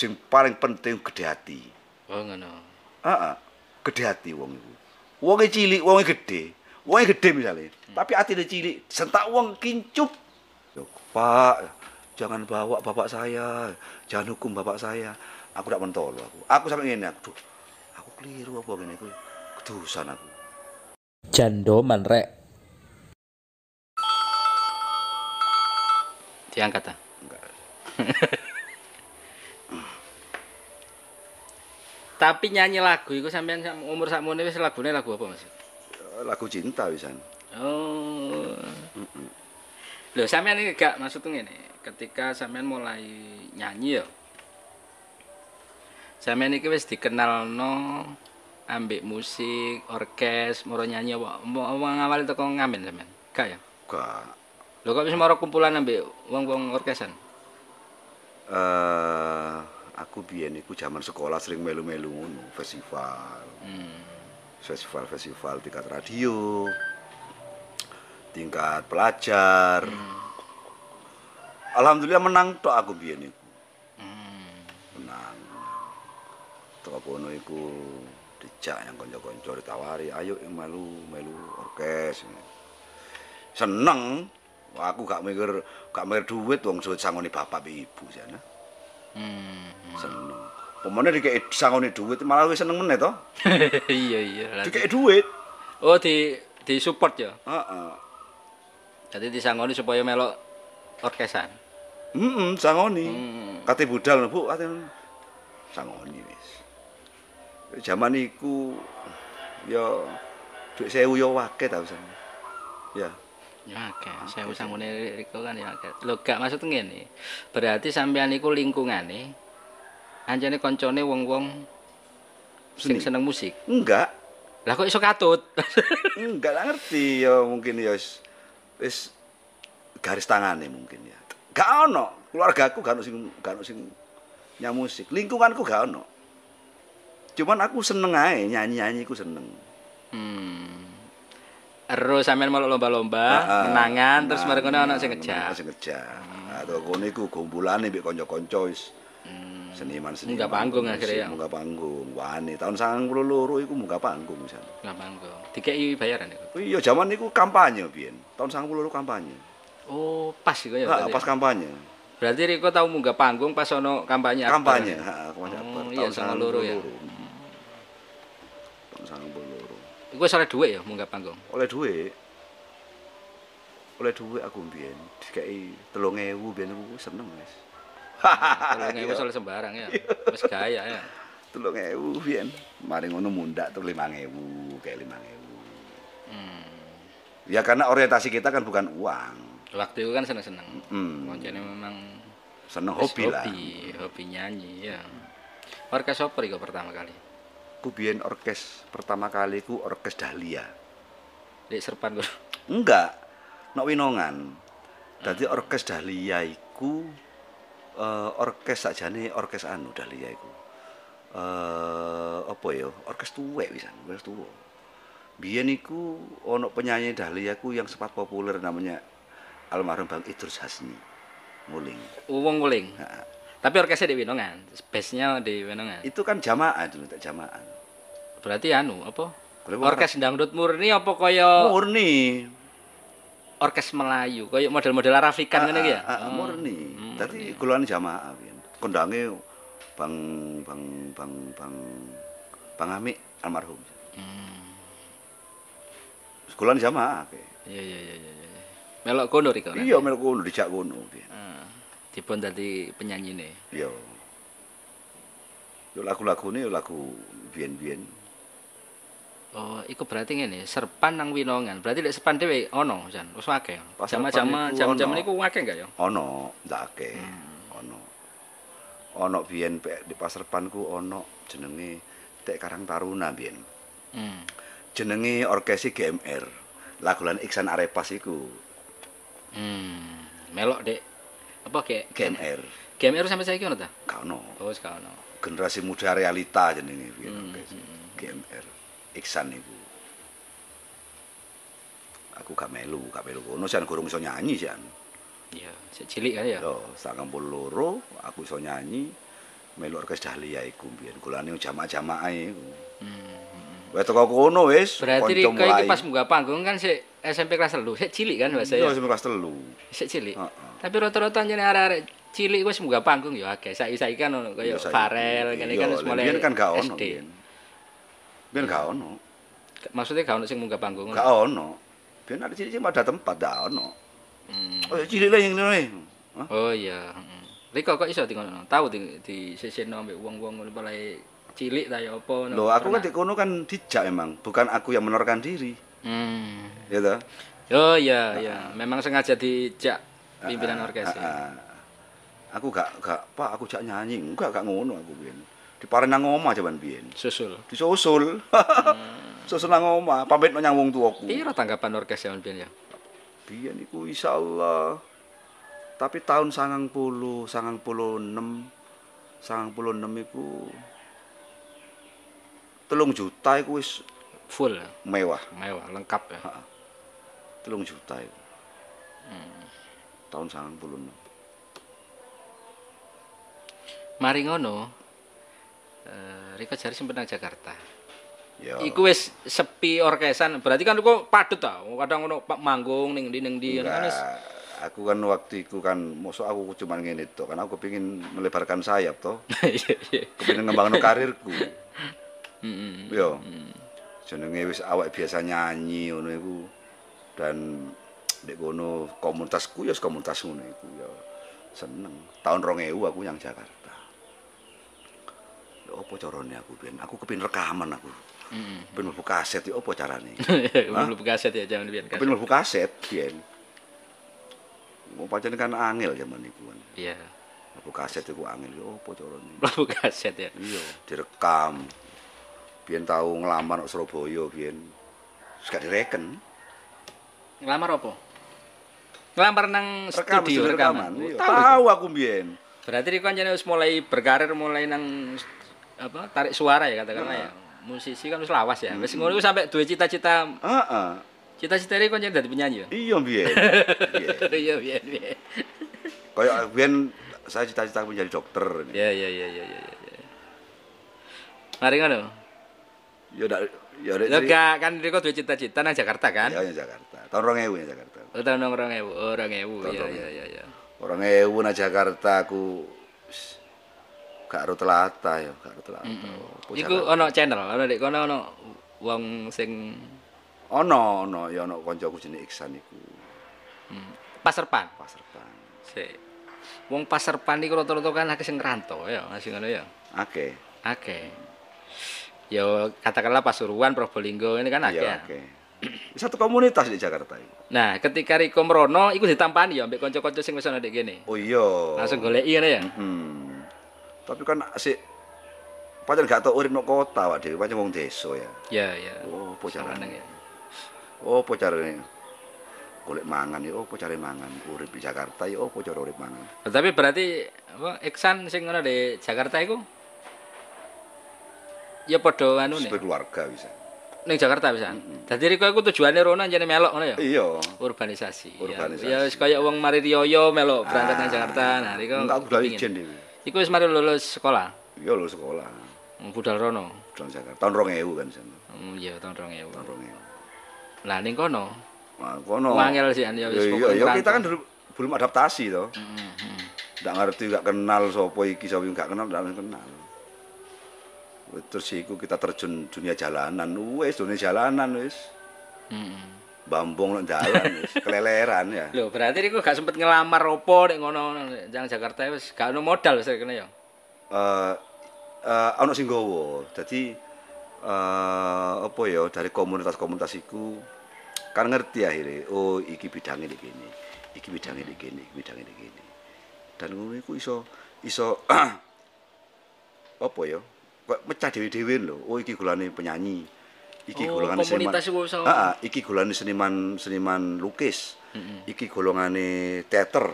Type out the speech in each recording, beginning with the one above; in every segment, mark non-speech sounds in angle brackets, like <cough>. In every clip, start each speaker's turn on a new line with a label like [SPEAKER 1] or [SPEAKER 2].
[SPEAKER 1] sing paling penting gede hati.
[SPEAKER 2] Oh ngono.
[SPEAKER 1] Heeh. Gede hati wong iku. Wonge cilik, wonge gede. Wonge gede misalnya, tapi atine cilik, sentak wong kincup. Pak, jangan bawa bapak saya, jangan hukum bapak saya. Aku tidak mentolo aku. Aku sampe ngene aku. Duh, aku keliru apa ngene iku. Kedusan aku.
[SPEAKER 3] Jando manrek.
[SPEAKER 2] Diangkat ta.
[SPEAKER 1] Enggak. <laughs>
[SPEAKER 2] Tapi nyanyi lagu iku sampean sam- umur sakmene wis lagune lagu apa Mas?
[SPEAKER 1] Lagu cinta wisan.
[SPEAKER 2] Oh. Loh, sampean iki gak maksud ngene, ketika sampean mulai nyanyi ya. Sampean iki wis dikenalno ambek musik, orkes, moro nyanyi apa? Apa ngawali teko ngamen sampean? Gak ya?
[SPEAKER 1] Enggak.
[SPEAKER 2] Lho kok wis moro kumpulan ambek wong-wong orkesan?
[SPEAKER 1] Eh, aku biyen iku zaman sekolah sering melu-melu ngono, festival.
[SPEAKER 2] Hmm.
[SPEAKER 1] Festival-festival tingkat radio. Tingkat pelajar. Alhamdulillah menang tok aku biyen iku.
[SPEAKER 2] Hmm.
[SPEAKER 1] Menang. Tok kono iku dijak yang kanca-kanca ditawari, ayo melu melu orkes. Seneng. Aku gak mikir gak mikir duit wong duit sangoni bapak ibu sana.
[SPEAKER 2] Hmm.
[SPEAKER 1] seneng. Pemene dikek sangone duit malah wis seneng meneh to. <laughs>
[SPEAKER 2] iya iya.
[SPEAKER 1] Dikek duit.
[SPEAKER 2] Oh di di support ya.
[SPEAKER 1] Heeh.
[SPEAKER 2] Jadi disangoni supaya melok orkesan.
[SPEAKER 1] Heeh, sangoni.
[SPEAKER 2] Hmm.
[SPEAKER 1] Kate budal, Bu, kate sangoni wis. Zaman iku ya duit sewu ya wake ta. Ya.
[SPEAKER 2] Ya saya usah ngene iku kan ya oke. Lho gak maksud ngene. Berarti sampean iku lingkungane anjane koncone wong-wong sing seneng musik.
[SPEAKER 1] Enggak.
[SPEAKER 2] Lah kok iso katut? <laughs>
[SPEAKER 1] Enggak lah ngerti ya mungkin ya wis wis garis tangane mungkin ya. Gak ono. Keluargaku gak ono sing gak ono sing nyamusik. Lingkunganku gak ono. Cuman aku seneng ae nyanyi-nyanyi ku seneng.
[SPEAKER 2] hmm. Ero sampean melok lomba-lomba,
[SPEAKER 1] Heeh.
[SPEAKER 2] menangan terus mereka ono sing
[SPEAKER 1] menang,
[SPEAKER 2] ngejak.
[SPEAKER 1] Sing ngejak. Atau kono iku gumpulane mbek kanca-kanca wis
[SPEAKER 2] Hmm.
[SPEAKER 1] seniman-seniman.
[SPEAKER 2] Munggah panggung akhirnya ya?
[SPEAKER 1] Munggah panggung. Wani tahun 92 iku munggah panggung misalnya.
[SPEAKER 2] Nggak manggo. Dikei bayaran iku.
[SPEAKER 1] Iya zaman niku kampanye biyen. Tahun 92 kampanye.
[SPEAKER 2] Oh, pas iku ya. Berarti.
[SPEAKER 1] pas kampanye.
[SPEAKER 2] Berarti Riko tahu munggah panggung pas ono kampanye.
[SPEAKER 1] Kampanye, ha, kampanye
[SPEAKER 2] Oh, iya,
[SPEAKER 1] Tahun
[SPEAKER 2] 92 ya.
[SPEAKER 1] 92. Tahun 92.
[SPEAKER 2] Wis oleh dhuwit ya munggah panggung.
[SPEAKER 1] Oleh duit. Oleh duit aku biyen dikei 3000 biyen aku seneng wis.
[SPEAKER 2] Kalau ngewu soal sembarang ya. Wis gaya ya.
[SPEAKER 1] Telung ewu biyen. Mari ngono mundak tuh lima ewu, kayak lima.
[SPEAKER 2] Hmm.
[SPEAKER 1] Ya karena orientasi kita kan bukan uang.
[SPEAKER 2] Waktu itu kan seneng-seneng.
[SPEAKER 1] Hmm.
[SPEAKER 2] Koncene memang
[SPEAKER 1] Seneng
[SPEAKER 2] wis
[SPEAKER 1] hobi lah.
[SPEAKER 2] Hobi, hobi nyanyi ya. Orkes apa iku pertama kali?
[SPEAKER 1] Ku biyen orkes pertama kali ku orkes Dahlia.
[SPEAKER 2] Di Serpan ku.
[SPEAKER 1] Enggak, nok winongan. Dadi orkes Dahlia iku eh, orkes sakjane orkes anu Dahlia iku. Eh apa ya? Orkes tuwek wisan, orkes tuwa. Biyen iku ono penyanyi Dahlia ku yang sempat populer namanya almarhum Bang Idrus Hasni. Nguling.
[SPEAKER 2] Wong nguling.
[SPEAKER 1] Ha,
[SPEAKER 2] Tapi orkesnya di Winongan. Base-nya di Winongan.
[SPEAKER 1] itu kan jamaah dulu, tak jamaah.
[SPEAKER 2] Berarti anu apa? Orkes dangdut murni apa kaya
[SPEAKER 1] murni.
[SPEAKER 2] orkes Melayu? Kaya model-model Arafikan ngene iki ya?
[SPEAKER 1] Ah, ah,
[SPEAKER 2] Oh.
[SPEAKER 1] murni.
[SPEAKER 2] Hmm,
[SPEAKER 1] Dadi kulon jamaah biyen. Kondange Bang Bang Bang Bang Bang Amik almarhum.
[SPEAKER 2] Hmm.
[SPEAKER 1] Kulon jamaah.
[SPEAKER 2] Iya iya iya iya. iya. Melok kono Riko.
[SPEAKER 1] Iya mel kono dijak kono biyen.
[SPEAKER 2] Ah, dipun dadi penyanyine.
[SPEAKER 1] Iya. Yo yo lagu biyen-biyen.
[SPEAKER 2] Oh, iku berarti ngene, serpan nang Winongan. Berarti lek serpan dhewe ono, Jan. Wis akeh. Jam-jam
[SPEAKER 1] ono.
[SPEAKER 2] niku akeh enggak ya?
[SPEAKER 1] Ono, ndak akeh. Ono. Ono biyen di Pasarpan ku ono jenenge Tek Karang Taruna biyen.
[SPEAKER 2] Hmm.
[SPEAKER 1] Jenenge orkesi GMR. Lagulan Iksan Arepas iku
[SPEAKER 2] Hmm. Melok Dek. Apa kek
[SPEAKER 1] GMR.
[SPEAKER 2] GMR sampai ono ta?
[SPEAKER 1] Gak ono.
[SPEAKER 2] Oh, ono.
[SPEAKER 1] Generasi muda realita jenenge biyen
[SPEAKER 2] Hmm,
[SPEAKER 1] orkesi GMR. Iksan iku. Aku gak melu, gak melu kono jan gurung iso nyanyi jan.
[SPEAKER 2] Iya, sik cilik kan ya.
[SPEAKER 1] Yo, 92 aku iso nyanyi. melu orkes Dahlia iku mbiyen kulane jamaah-jamaah iku.
[SPEAKER 2] Hmm.
[SPEAKER 1] Wes teko kono wis.
[SPEAKER 2] Berarti Riko iki pas munggah panggung kan sik SMP kelas 3, sik cilik kan bahasa
[SPEAKER 1] Iya,
[SPEAKER 2] ya.
[SPEAKER 1] wis kelas 3.
[SPEAKER 2] Sik cilik.
[SPEAKER 1] Heeh.
[SPEAKER 2] Tapi rata-rata jenenge arek-arek cilik wis munggah panggung ya akeh. Saiki-saiki kan ono kaya
[SPEAKER 1] Iya.
[SPEAKER 2] Farel ngene
[SPEAKER 1] Iya,
[SPEAKER 2] kan wis mulai
[SPEAKER 1] Biyen kan gak ono biyen. Gak ono.
[SPEAKER 2] Maksudnya gak ono sing munggah panggung.
[SPEAKER 1] Gak ono. Biyen ada cilik pada tempat gak ono.
[SPEAKER 2] Hmm.
[SPEAKER 1] Oh, cilik lah yang ngene.
[SPEAKER 2] Oh iya, heeh. Riko kok iso di ngono? Tahu di di sisino ambek wong-wong ngono mulai cilik ta ya apa ngono.
[SPEAKER 1] Aku kan
[SPEAKER 2] Pernah?
[SPEAKER 1] di kono kan dijak emang, bukan aku yang menorkan diri.
[SPEAKER 2] Hmm.
[SPEAKER 1] Ya toh?
[SPEAKER 2] Oh iya, iya. Memang sengaja dijak pimpinan
[SPEAKER 1] Ah,
[SPEAKER 2] orkes
[SPEAKER 1] ah,
[SPEAKER 2] ya.
[SPEAKER 1] ah. Aku gak gak Pak, aku jak nyanyi. Enggak, gak ngono aku biyen. Di nang omah jaman biyen.
[SPEAKER 2] Susul.
[SPEAKER 1] Disusul. <laughs> Susul nang omah, pamit nang wong tuaku.
[SPEAKER 2] Piro tanggapan orkes zaman biyen ya?
[SPEAKER 1] Biyen iku insyaallah. Tapi tahun 90, 96, 96 iku telung juta iku wis
[SPEAKER 2] Full
[SPEAKER 1] mewah.
[SPEAKER 2] mewah, lengkap ya.
[SPEAKER 1] Telung juta iku. Tahun 96.
[SPEAKER 2] Mari ngono. Eh, Riko jari sempat nang Jakarta.
[SPEAKER 1] Ya.
[SPEAKER 2] Iku wis sepi orkesan, berarti kan kok padet ta. Kadang ngono Pak manggung ning ndi ning ndi.
[SPEAKER 1] Enggak. Aku kan waktu itu kan, mosok aku cuma ngene to, kan aku kepingin melebarkan sayap to, <laughs>
[SPEAKER 2] Iya iya.
[SPEAKER 1] kepingin ngembangno karirku.
[SPEAKER 2] Heeh.
[SPEAKER 1] Yo. Jenenge wis awak biasa nyanyi ngono iku. Dan dek kono komunitasku ya komunitas ngono iku ya seneng. Tahun 2000 aku yang Jakarta. Ya apa carane aku ben? Aku kepingin rekaman aku.
[SPEAKER 2] Heeh.
[SPEAKER 1] Kepingin mlebu kaset ya apa carane? <laughs>
[SPEAKER 2] Belum kaset ya zaman biyen kan.
[SPEAKER 1] Kepingin mlebu kaset biyen. Mau pancen kan angel zaman iku kan.
[SPEAKER 2] Iya.
[SPEAKER 1] Mlebu kaset iku angel ya apa carane?
[SPEAKER 2] Belum kaset ya.
[SPEAKER 1] Iya, direkam. Biyen tau nglamar nang Surabaya biyen. Gak direken.
[SPEAKER 2] Ngelamar apa? Ngelamar nang
[SPEAKER 1] Rekam,
[SPEAKER 2] studio rekaman.
[SPEAKER 1] rekaman.
[SPEAKER 2] Oh,
[SPEAKER 1] Iya,
[SPEAKER 2] tahu
[SPEAKER 1] tahu aku biyen.
[SPEAKER 2] Berarti Riko anjane wis mulai berkarir mulai nang apa tarik suara ya katakanlah ya. Musisi kan wis lawas ya. Wis ngono sampai duwe cita-cita
[SPEAKER 1] Heeh.
[SPEAKER 2] cita-cita Riko anjane dadi penyanyi ya.
[SPEAKER 1] Iya biyen. Biyen. <laughs>
[SPEAKER 2] Iya iya iya.
[SPEAKER 1] Kayak biyen saya cita-cita menjadi dokter. ini.
[SPEAKER 2] Iya iya iya iya iya. iya. Mari ngono.
[SPEAKER 1] Ya ndak ya ndak
[SPEAKER 2] gak kan Riko duwe cita-cita nang Jakarta kan?
[SPEAKER 1] Ya ya Jakarta. Tahun 2000 ya Jakarta.
[SPEAKER 2] Oh tahun 2000. Oh 2000.
[SPEAKER 1] Tahun
[SPEAKER 2] Iya
[SPEAKER 1] 2000.
[SPEAKER 2] iya iya iya.
[SPEAKER 1] 2000 nang Jakarta aku gak ro telata ya, gak ro telata. Apa
[SPEAKER 2] Iku
[SPEAKER 1] Jakarta?
[SPEAKER 2] ono channel, ono nek kono ono wong sing
[SPEAKER 1] ono ono ya ono kancaku jenenge Iksan iku.
[SPEAKER 2] hmm, Paserpan.
[SPEAKER 1] Paserban.
[SPEAKER 2] Sik. Wong Paserpan iku rata-rata kan akeh sing ngrantau ya, masih ngono ya.
[SPEAKER 1] Akeh.
[SPEAKER 2] Akeh. Ya katakanlah Pasuruan, Probolinggo ini kan akeh.
[SPEAKER 1] Iya,
[SPEAKER 2] ya.
[SPEAKER 1] akeh. Satu komunitas di Jakarta itu.
[SPEAKER 2] Nah, ketika Riko merono iku ditampani ya ambek kanca-kanca sing wis ana ndek kene.
[SPEAKER 1] Oh iya.
[SPEAKER 2] Langsung goleki ngene ya.
[SPEAKER 1] Hmm. Tapi kan sik pancen gak tau urip nang kota awak dhewe, pancen wong desa ya.
[SPEAKER 2] Ya ya.
[SPEAKER 1] Oh, carane?
[SPEAKER 2] Seneng ya.
[SPEAKER 1] Oh, apa carane? Golek mangan ya, oh, carane mangan? Urip di Jakarta ya, oh, cara urip mangan?
[SPEAKER 2] Tapi berarti apa Iksan sing ngono di Jakarta iku ya padha anu nih.
[SPEAKER 1] Sebagai keluarga bisa.
[SPEAKER 2] Ning Jakarta bisa. Dadi Riko iku tujuane rono anjene melok ngono ya.
[SPEAKER 1] Iya.
[SPEAKER 2] Urbanisasi.
[SPEAKER 1] Urbanisasi.
[SPEAKER 2] Ya, wis kaya wong mari Riyoyo melok berangkat nang
[SPEAKER 1] Ah.
[SPEAKER 2] Jakarta. Nah, Riko
[SPEAKER 1] Enggak aku udah ijen dhewe.
[SPEAKER 2] Iku wis mari lulus sekolah.
[SPEAKER 1] Iya lho sekolah.
[SPEAKER 2] Budal rono.
[SPEAKER 1] Di Jakarta. Tahun 2000 kan sana.
[SPEAKER 2] Hmm, iya tahun 2000.
[SPEAKER 1] Tahun 2000.
[SPEAKER 2] Lah ning kono
[SPEAKER 1] Nah, kono.
[SPEAKER 2] wangel sih ya
[SPEAKER 1] Iya,
[SPEAKER 2] wis
[SPEAKER 1] iya,
[SPEAKER 2] pokoknya
[SPEAKER 1] ya kita kan belum adaptasi toh.
[SPEAKER 2] Hmm, hmm.
[SPEAKER 1] Nggak ngerti, nggak kenal sapa iki sapa nggak kenal, nggak kenal. Terus iku kita terjun dunia jalanan, wis dunia jalanan wis.
[SPEAKER 2] Hmm.
[SPEAKER 1] Bambong nang dalan <laughs> wis, keleleran ya.
[SPEAKER 2] Lho, berarti Riko gak sempet ngelamar opo nek ngono nang Jakarta wis gak ono modal wis kene ya.
[SPEAKER 1] Eh eh ana sing nggawa. Dadi eh apa ya dari komunitas-komunitas iku kan ngerti akhirnya oh iki bidangnya di kene iki bidangnya di kene iki bidangnya di kene dan ngono iku iso iso <clears throat> apa ya kok mecah dhewe-dhewe lho oh iki golane penyanyi iki
[SPEAKER 2] Oh,
[SPEAKER 1] golongane seniman. Heeh, iki golane seniman seniman lukis iki golongane teater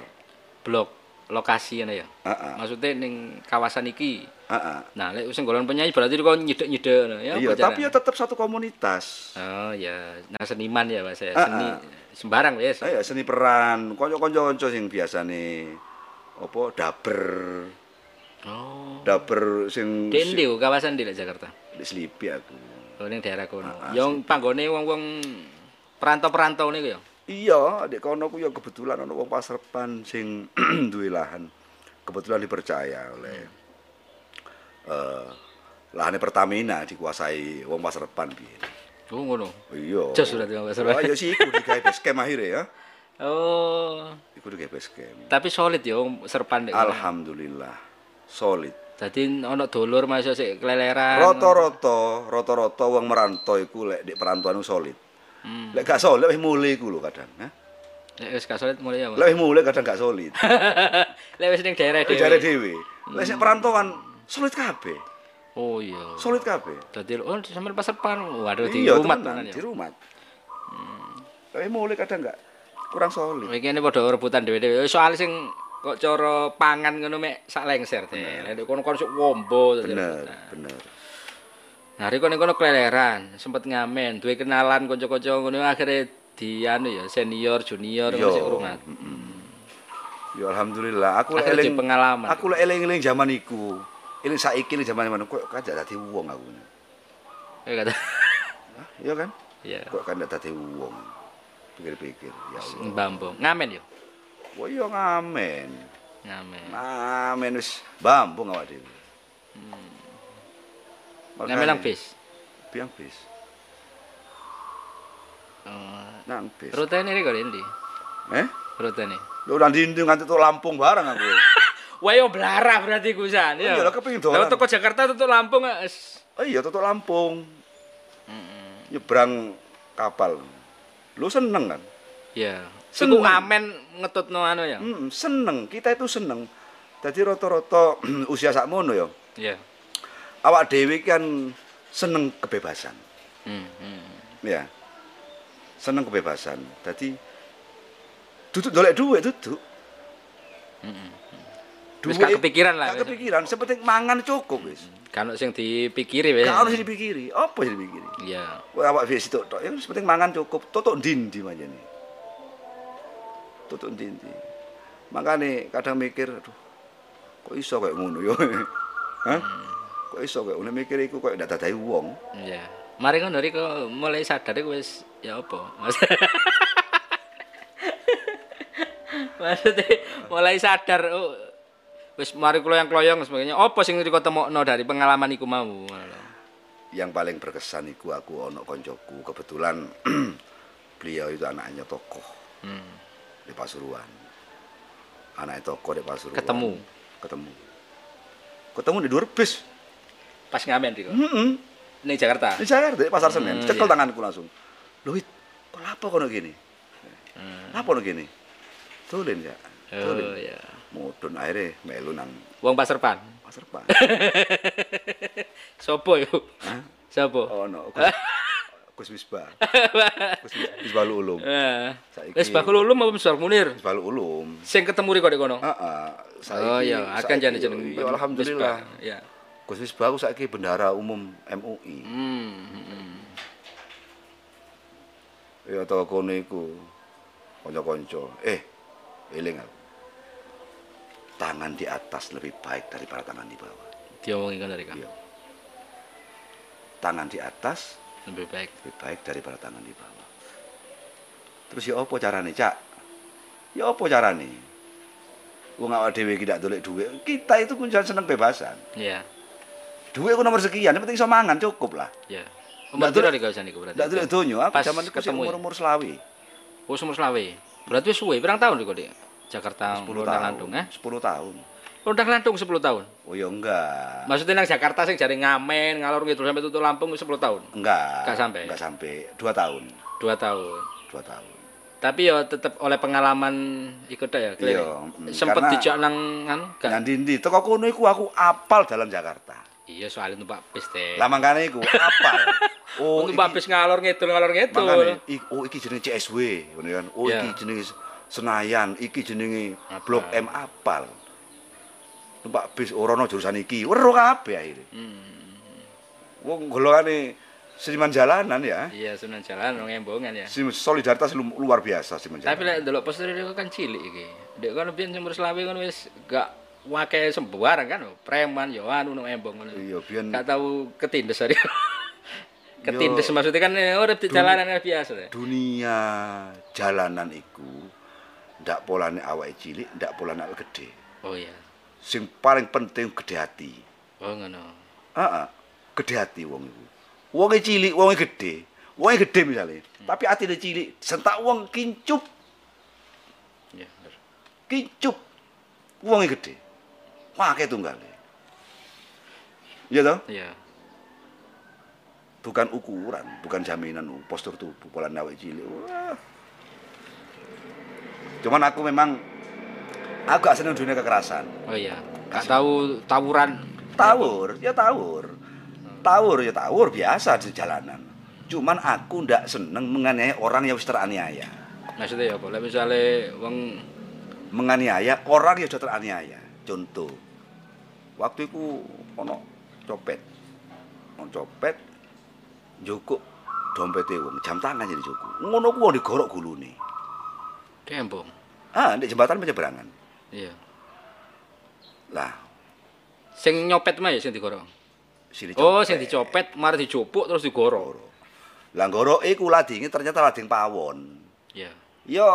[SPEAKER 2] Blok lokasi ngene ya.
[SPEAKER 1] heeh
[SPEAKER 2] Maksudnya ning kawasan iki.
[SPEAKER 1] heeh
[SPEAKER 2] Nah, lek sing golongan penyanyi berarti Riko nyedek-nyedek ngono ya.
[SPEAKER 1] iya tapi ya tetap satu komunitas
[SPEAKER 2] Oh ya, nah seniman ya Mas ya.
[SPEAKER 1] Ah,
[SPEAKER 2] Seni
[SPEAKER 1] ah.
[SPEAKER 2] sembarang wis.
[SPEAKER 1] Ayo seni peran, kanca-kanca sing biasane apa daber.
[SPEAKER 2] Oh.
[SPEAKER 1] Daber sing
[SPEAKER 2] Di ndi ku, kawasan di Jakarta?
[SPEAKER 1] di Selipi aku.
[SPEAKER 2] Oh ning daerah kono.
[SPEAKER 1] Ah, ah,
[SPEAKER 2] Yang panggone wong-wong perantau-perantau niku ya.
[SPEAKER 1] Iya, di kono ku ya kebetulan ana wong Pasrepan sing <clears throat> duwe lahan. Kebetulan dipercaya oleh eh lahannya Pertamina dikuasai wong Pasrepan biyen.
[SPEAKER 2] Oh ngono.
[SPEAKER 1] Iya.
[SPEAKER 2] Jos berarti wong Pasrepan.
[SPEAKER 1] Oh, iya sih iku digawe base camp akhirnya ya.
[SPEAKER 2] Oh.
[SPEAKER 1] Iku digawe base camp.
[SPEAKER 2] Tapi solid ya wong Serpan nek. kono.
[SPEAKER 1] Alhamdulillah. Solid.
[SPEAKER 2] Dadi ana dulur masuk sik keleleran.
[SPEAKER 1] Rata-rata, rata-rata wong merantau iku lek di perantauan solid.
[SPEAKER 2] Hmm.
[SPEAKER 1] Lek gak solid wis mulai iku lho kadang, ha.
[SPEAKER 2] Nek wis gak solid mulai ya.
[SPEAKER 1] Lek wis mulai kadang gak solid. <laughs>
[SPEAKER 2] Lek wis ning daerah dhewe.
[SPEAKER 1] jare dhewe. Lek sing perantauan solid kabeh.
[SPEAKER 2] Oh iya.
[SPEAKER 1] Solid kabeh.
[SPEAKER 2] Dadi oh sampean pasar pan. Waduh di
[SPEAKER 1] Iya,
[SPEAKER 2] rumah tenan
[SPEAKER 1] di
[SPEAKER 2] ya.
[SPEAKER 1] rumah. Lek mulai kadang gak kurang solid.
[SPEAKER 2] Iki ini padha rebutan dhewe-dhewe. Soal sing kok cara pangan ngono mek sak lengser teh. Lek kono-kono sok wombo
[SPEAKER 1] Bener,
[SPEAKER 2] rebutan.
[SPEAKER 1] bener.
[SPEAKER 2] Nah, riko ning kono keleleran, sempet ngamen, duwe kenalan kanca-kanca ngono akhirnya di anu ya senior, junior
[SPEAKER 1] Yo.
[SPEAKER 2] masih rumat.
[SPEAKER 1] Ya alhamdulillah, aku lek eling
[SPEAKER 2] pengalaman.
[SPEAKER 1] Aku lek eling-eling zaman iku. Eling saiki zaman mana kok kan dadi wong aku.
[SPEAKER 2] Ya kata.
[SPEAKER 1] Hah? Iya kan?
[SPEAKER 2] Iya.
[SPEAKER 1] Kok kan dadi wong. Pikir-pikir, ya Allah.
[SPEAKER 2] Bambung. Ngamen yo.
[SPEAKER 1] Wah iya ngamen.
[SPEAKER 2] Ngamen.
[SPEAKER 1] Ngamen wis bambung awak dhewe. Makanya-
[SPEAKER 2] Ngamen nang bis.
[SPEAKER 1] Biang bis.
[SPEAKER 2] Oh,
[SPEAKER 1] Nang bis.
[SPEAKER 2] rutene riko ndi?
[SPEAKER 1] Eh?
[SPEAKER 2] Rutene.
[SPEAKER 1] Lho nang ndi nganti tuk Lampung bareng aku. <laughs>
[SPEAKER 2] Wah yo blarah berarti kusan
[SPEAKER 1] Iya, lah kepengin dolan.
[SPEAKER 2] Lah teko Jakarta tutuk Lampung.
[SPEAKER 1] Oh iya tutuk Lampung. Nyebrang kapal. Lu seneng kan?
[SPEAKER 2] Iya.
[SPEAKER 1] Seneng.
[SPEAKER 2] Iku ngamen ngetutno anu ya.
[SPEAKER 1] Hmm, seneng. Kita itu seneng. Jadi rata-rata <clears throat> usia sakmono ya.
[SPEAKER 2] Iya.
[SPEAKER 1] Awak dhewe kan seneng kebebasan.
[SPEAKER 2] Hmm. hmm.
[SPEAKER 1] Ya. Seneng kebebasan. Jadi duduk dolek duit duduk.
[SPEAKER 2] Wis gak kepikiran lah,
[SPEAKER 1] Gak
[SPEAKER 2] wis.
[SPEAKER 1] kepikiran, sepenting mangan cukup wis.
[SPEAKER 2] Kan sing dipikiri wis.
[SPEAKER 1] Gak ono sing dipikiri. Apa sing dipikiri?
[SPEAKER 2] Iya.
[SPEAKER 1] Kowe awak dhewe sitok tok, ya sepenting mangan cukup. Tutuk ndi-ndi manjane. Tutuk ndi-ndi. Makane kadang mikir, aduh. Kok iso kayak ngono ya? <laughs> Hah? Kok iso kayak ngono mikir iku kok ndak dadahi wong.
[SPEAKER 2] Iya. Mari ngono riko mulai sadar iku wis ya apa? Mas- <laughs> Maksudnya mulai sadar oh, wis mari kloyong-kloyong sebagainya. Apa sing riko temokno dari pengalaman iku mau?
[SPEAKER 1] Yang paling berkesan iku aku ono koncoku, kebetulan <clears throat> beliau itu anaknya tokoh
[SPEAKER 2] Hmm.
[SPEAKER 1] Di Pasuruan. Anaknya tokoh di Pasuruan.
[SPEAKER 2] Ketemu?
[SPEAKER 1] Ketemu. Ketemu di dua bis.
[SPEAKER 2] Pas ngamen riko.
[SPEAKER 1] Heeh.
[SPEAKER 2] Ning Jakarta.
[SPEAKER 1] Di Jakarta di pasar Senen,
[SPEAKER 2] Hmm,
[SPEAKER 1] cekel
[SPEAKER 2] iya.
[SPEAKER 1] tanganku langsung. Lho, Wit, kok apa kono gini?
[SPEAKER 2] Hmm.
[SPEAKER 1] Apa kono gini? Tulen ya.
[SPEAKER 2] Oh
[SPEAKER 1] Tulen.
[SPEAKER 2] iya.
[SPEAKER 1] Mudun akhirnya melu nang
[SPEAKER 2] Wong Paserpan.
[SPEAKER 1] pasar Pak. <laughs>
[SPEAKER 2] Sopo?
[SPEAKER 1] Hah?
[SPEAKER 2] Sopo?
[SPEAKER 1] Oh no, <laughs> Gus, Misbah. <laughs> Gus Mis- Misbah Ulum.
[SPEAKER 2] Eh.
[SPEAKER 1] Saiki-
[SPEAKER 2] Wis bakul ulum apa Misbah Munir?
[SPEAKER 1] Misbah Ulum.
[SPEAKER 2] Sing ketemu riko di kono.
[SPEAKER 1] Heeh.
[SPEAKER 2] Oh iya, akan jadi jeneng.
[SPEAKER 1] Ya alhamdulillah.
[SPEAKER 2] Iya.
[SPEAKER 1] Gus Misbah aku saiki bendara umum MUI.
[SPEAKER 2] Hmm. hmm.
[SPEAKER 1] Ya tau kono iku kanca-kanca. Eh, eling aku. Tangan di atas lebih baik daripada tangan di bawah.
[SPEAKER 2] Diomongi ngono riko.
[SPEAKER 1] Iya. Tangan di atas
[SPEAKER 2] Lebih baik.
[SPEAKER 1] lebih baik daripada tangan di bawah. Terus ya apa carane, Cak? Ya apa carane? Wong awak dhewe iki ndak dolek dhuwit. Kita itu kuncian seneng bebasan.
[SPEAKER 2] Iya.
[SPEAKER 1] Dhuwit ku nomor sekian, yang penting iso mangan cukup lah.
[SPEAKER 2] Iya. Umur
[SPEAKER 1] Ndak
[SPEAKER 2] piro
[SPEAKER 1] dolek-
[SPEAKER 2] riko jan iku berarti?
[SPEAKER 1] Ndak dolek donya, aku
[SPEAKER 2] Pas
[SPEAKER 1] zaman iku
[SPEAKER 2] ya?
[SPEAKER 1] umur-umur selawe.
[SPEAKER 2] Oh, umur selawe. Berarti suwe, pirang tahun riko di Jakarta
[SPEAKER 1] 10
[SPEAKER 2] Londang
[SPEAKER 1] tahun.
[SPEAKER 2] Landung, eh?
[SPEAKER 1] 10 tahun.
[SPEAKER 2] Londang Landung 10 tahun.
[SPEAKER 1] Oh ya enggak.
[SPEAKER 2] Maksudnya nang Jakarta sing jare ngamen, ngalor ngidul sampai tutup Lampung wis 10 tahun.
[SPEAKER 1] Enggak.
[SPEAKER 2] Nggak sampai?
[SPEAKER 1] Enggak sampai. 2 tahun.
[SPEAKER 2] 2 tahun.
[SPEAKER 1] 2 tahun.
[SPEAKER 2] Tapi ya tetep oleh pengalaman ikut ya.
[SPEAKER 1] Iya, mm,
[SPEAKER 2] Sempet dijak nang anu, gak?
[SPEAKER 1] Nang ndi teko kono iku aku apal dalam Jakarta.
[SPEAKER 2] Iya, soalnya numpak bis teh.
[SPEAKER 1] Lah mangkane iku apal. <laughs> Oh,
[SPEAKER 2] numpak bis ngalor ngidul ngalor ngidul.
[SPEAKER 1] Ik- oh iki jenenge CSW, ngono kan. Oh
[SPEAKER 2] Iya.
[SPEAKER 1] iki jenenge Senayan, iki jenenge
[SPEAKER 2] Apal.
[SPEAKER 1] Blok M apal. Numpak bis ora ono jurusan iki, weruh kabeh akhire.
[SPEAKER 2] Hmm.
[SPEAKER 1] Wong golongane seniman jalanan ya.
[SPEAKER 2] Iya, Sunan Jalan orang embongan ya.
[SPEAKER 1] Solidaritas lu- luar biasa seniman
[SPEAKER 2] Tapi
[SPEAKER 1] jalanan.
[SPEAKER 2] lek delok poster itu kan cilik iki. Dek kan biyen umur selawe kan wis gak wake sembarang kan preman yo anu nang embong ngono.
[SPEAKER 1] Iya, biyen
[SPEAKER 2] Gak tahu ketindes hari. <laughs> ketindes maksudnya kan eh, urip di jalanan kan biasa deh.
[SPEAKER 1] dunia jalanan iku ndak polane awake cilik, ndak polane awake gede.
[SPEAKER 2] Oh iya.
[SPEAKER 1] Sing paling penting gede hati.
[SPEAKER 2] Oh ngono.
[SPEAKER 1] Heeh. Gede hati wong iku. Wonge cilik, wonge gede. Wonge gede misalnya, tapi atine cilik, sentak wong kincup,
[SPEAKER 2] Iya, bener.
[SPEAKER 1] kincup. Wonge gede. Wake tunggale. Iya toh?
[SPEAKER 2] Iya.
[SPEAKER 1] Bukan ukuran, bukan jaminan postur tubuh pola awake cilik. Wah. Cuman aku memang aku gak seneng dunia kekerasan.
[SPEAKER 2] Oh iya. Gak tahu tawuran.
[SPEAKER 1] Tawur, ya tawur. Tawur ya tawur biasa di jalanan. Cuman aku ndak seneng menganiaya orang yang wis teraniaya.
[SPEAKER 2] Maksudnya ya apa? Misale wong
[SPEAKER 1] Menganiaya orang yang sudah teraniaya. Contoh, waktu itu ono copet, ono copet, jukuk dompete wong jam tangan jadi jukuk. Ngono ku digorok gulune.
[SPEAKER 2] kembong.
[SPEAKER 1] Ah, di jembatan penyeberangan.
[SPEAKER 2] Iya.
[SPEAKER 1] Lah,
[SPEAKER 2] Sing nyopet mah ya sing digorok.
[SPEAKER 1] sini
[SPEAKER 2] Oh, sing dicopet mari dicupuk terus digorok.
[SPEAKER 1] Lah gorok iku ladinge ternyata lading pawon.
[SPEAKER 2] Iya.
[SPEAKER 1] Ya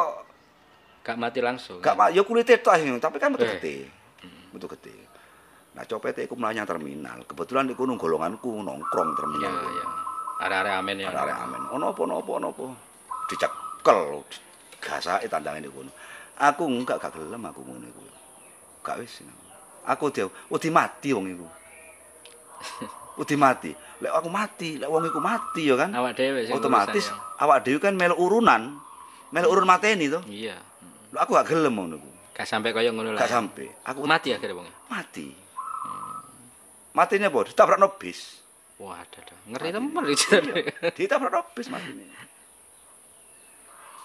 [SPEAKER 2] Gak mati langsung.
[SPEAKER 1] Gak pak, ya kulitnya tok tapi kan betul
[SPEAKER 2] Eh.
[SPEAKER 1] gede. Betul gede. Nah, copetnya iku melayang terminal. Kebetulan iku nang golonganku nongkrong
[SPEAKER 2] Iya,
[SPEAKER 1] terminal.
[SPEAKER 2] iya. Ada-ada amin ya.
[SPEAKER 1] Arek amen. Ono apa ono apa ono apa. Dicekel. Gasake tandange niku. Aku enggak gak gelem aku ngono iku. Gak wis. Aku dia, wedi mati wong iku. <laughs> Wedi mati. Lek aku mati, lek wong iku mati ya kan.
[SPEAKER 2] Awak dhewe
[SPEAKER 1] Otomatis
[SPEAKER 2] urusan
[SPEAKER 1] awak dhewe kan melu urunan. Melu urun mateni to.
[SPEAKER 2] ya. Iya.
[SPEAKER 1] Lho aku gak gelem ngono iku.
[SPEAKER 2] Gak sampai kaya ngono lah.
[SPEAKER 1] Gak sampai. Aku
[SPEAKER 2] Mati akhirnya wong.
[SPEAKER 1] mati. Matinya apa? Ditabrakno bis.
[SPEAKER 2] Wah, ada. Ngeri temen iki.
[SPEAKER 1] Ditabrakno bis matine.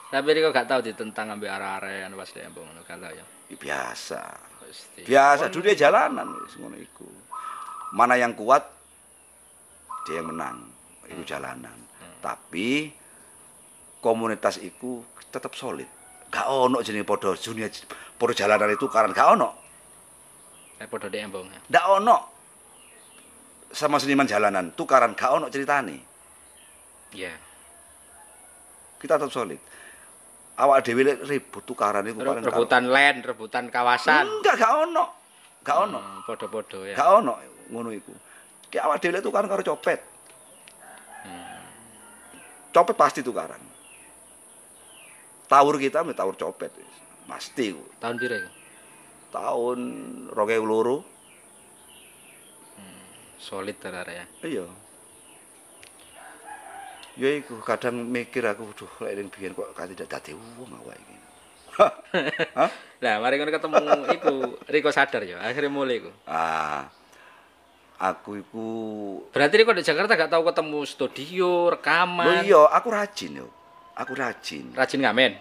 [SPEAKER 2] Tapi Riko gak tahu ditentang ambek arek-arek anu pas embong ngono gak tahu ya.
[SPEAKER 1] Ya, Biasa.
[SPEAKER 2] Pasti.
[SPEAKER 1] Biasa dunia jalanan wis ngono iku. Mana yang kuat dia yang menang. Iku jalanan. Tapi komunitas iku tetap solid. Gak ono jenenge padha dunia padha jalanan itu karena gak ono.
[SPEAKER 2] Nek padha embong. ya.
[SPEAKER 1] Gak ono sama seniman jalanan tukaran gak ono ceritane.
[SPEAKER 2] Iya.
[SPEAKER 1] Kita tetap solid. Awak dhewe lek ribut tukaran iku paling
[SPEAKER 2] Rebutan land, rebutan kawasan.
[SPEAKER 1] Enggak, gak ono. Gak ono.
[SPEAKER 2] Hmm, Podo-podo ya.
[SPEAKER 1] Gak ono ngono iku. Ki awak dhewe tukaran karo copet. Copet pasti tukaran. Tawur kita me tawur copet. Pasti ku.
[SPEAKER 2] Tahun piro iku?
[SPEAKER 1] Tahun 2002
[SPEAKER 2] Solid arek ya.
[SPEAKER 1] iya. Ya iku kadang mikir aku duh lek ning biyen kok gak tidak dadi wong awak iki.
[SPEAKER 2] Nah, mari ngono ketemu iku Riko sadar ya, akhirnya mulai iku.
[SPEAKER 1] Ah. Aku iku
[SPEAKER 2] Berarti Riko di Jakarta gak tahu ketemu studio, rekaman.
[SPEAKER 1] iya, aku rajin yo. Aku rajin.
[SPEAKER 2] Rajin ngamen.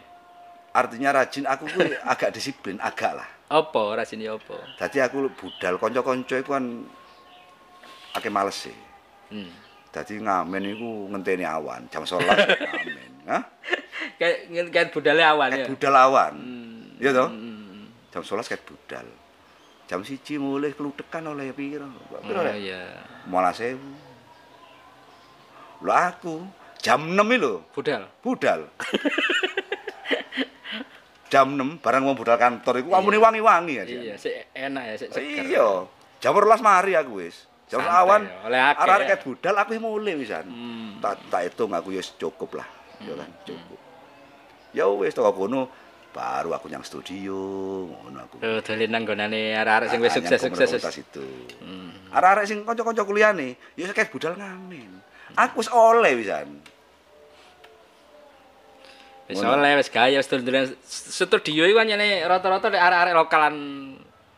[SPEAKER 1] Artinya rajin aku kuwi <laughs> agak disiplin, agak lah.
[SPEAKER 2] Apa rajin ya apa?
[SPEAKER 1] Dadi aku budal kanca-kanca iku kan akeh males sih.
[SPEAKER 2] Hmm.
[SPEAKER 1] Dadi ngamen iku ngenteni awan jam 11 <laughs> ngamen. Hah?
[SPEAKER 2] Kayak kayak budale awan ya.
[SPEAKER 1] Budal awan.
[SPEAKER 2] Hmm.
[SPEAKER 1] Iya toh?
[SPEAKER 2] Hmm.
[SPEAKER 1] Jam 11 kayak budal. Jam siji mulai kelutekan oleh piro? Piro
[SPEAKER 2] Oh,
[SPEAKER 1] rek?
[SPEAKER 2] iya.
[SPEAKER 1] Malah sewu. Lho aku jam 6 iki lho,
[SPEAKER 2] Budal.
[SPEAKER 1] budal. <laughs> jam 6 barang mau budal kantor iku amune wangi-wangi ya.
[SPEAKER 2] Iya, sik enak ya, sik seger.
[SPEAKER 1] Iya. Jam 12 mari aku wis. Jam
[SPEAKER 2] Santai
[SPEAKER 1] awan
[SPEAKER 2] ya, oleh
[SPEAKER 1] arek-arek
[SPEAKER 2] ya.
[SPEAKER 1] kayak budal aku mulai wisan.
[SPEAKER 2] Hmm.
[SPEAKER 1] Tak tak hitung aku ya cukup lah. Ya kan, cukup. Ya wis toko kono baru aku yang studio ngono aku.
[SPEAKER 2] Tuh, dolen nang gonane arek-arek sing wis sukses-sukses.
[SPEAKER 1] komunitas itu.
[SPEAKER 2] Hmm.
[SPEAKER 1] Arek-arek sing kanca-kanca kuliahne ya kayak budal ngamen. Aku wis oleh wisan.
[SPEAKER 2] Wis oleh wis gaya wis dolen studio iku nyene rata-rata arek-arek lokalan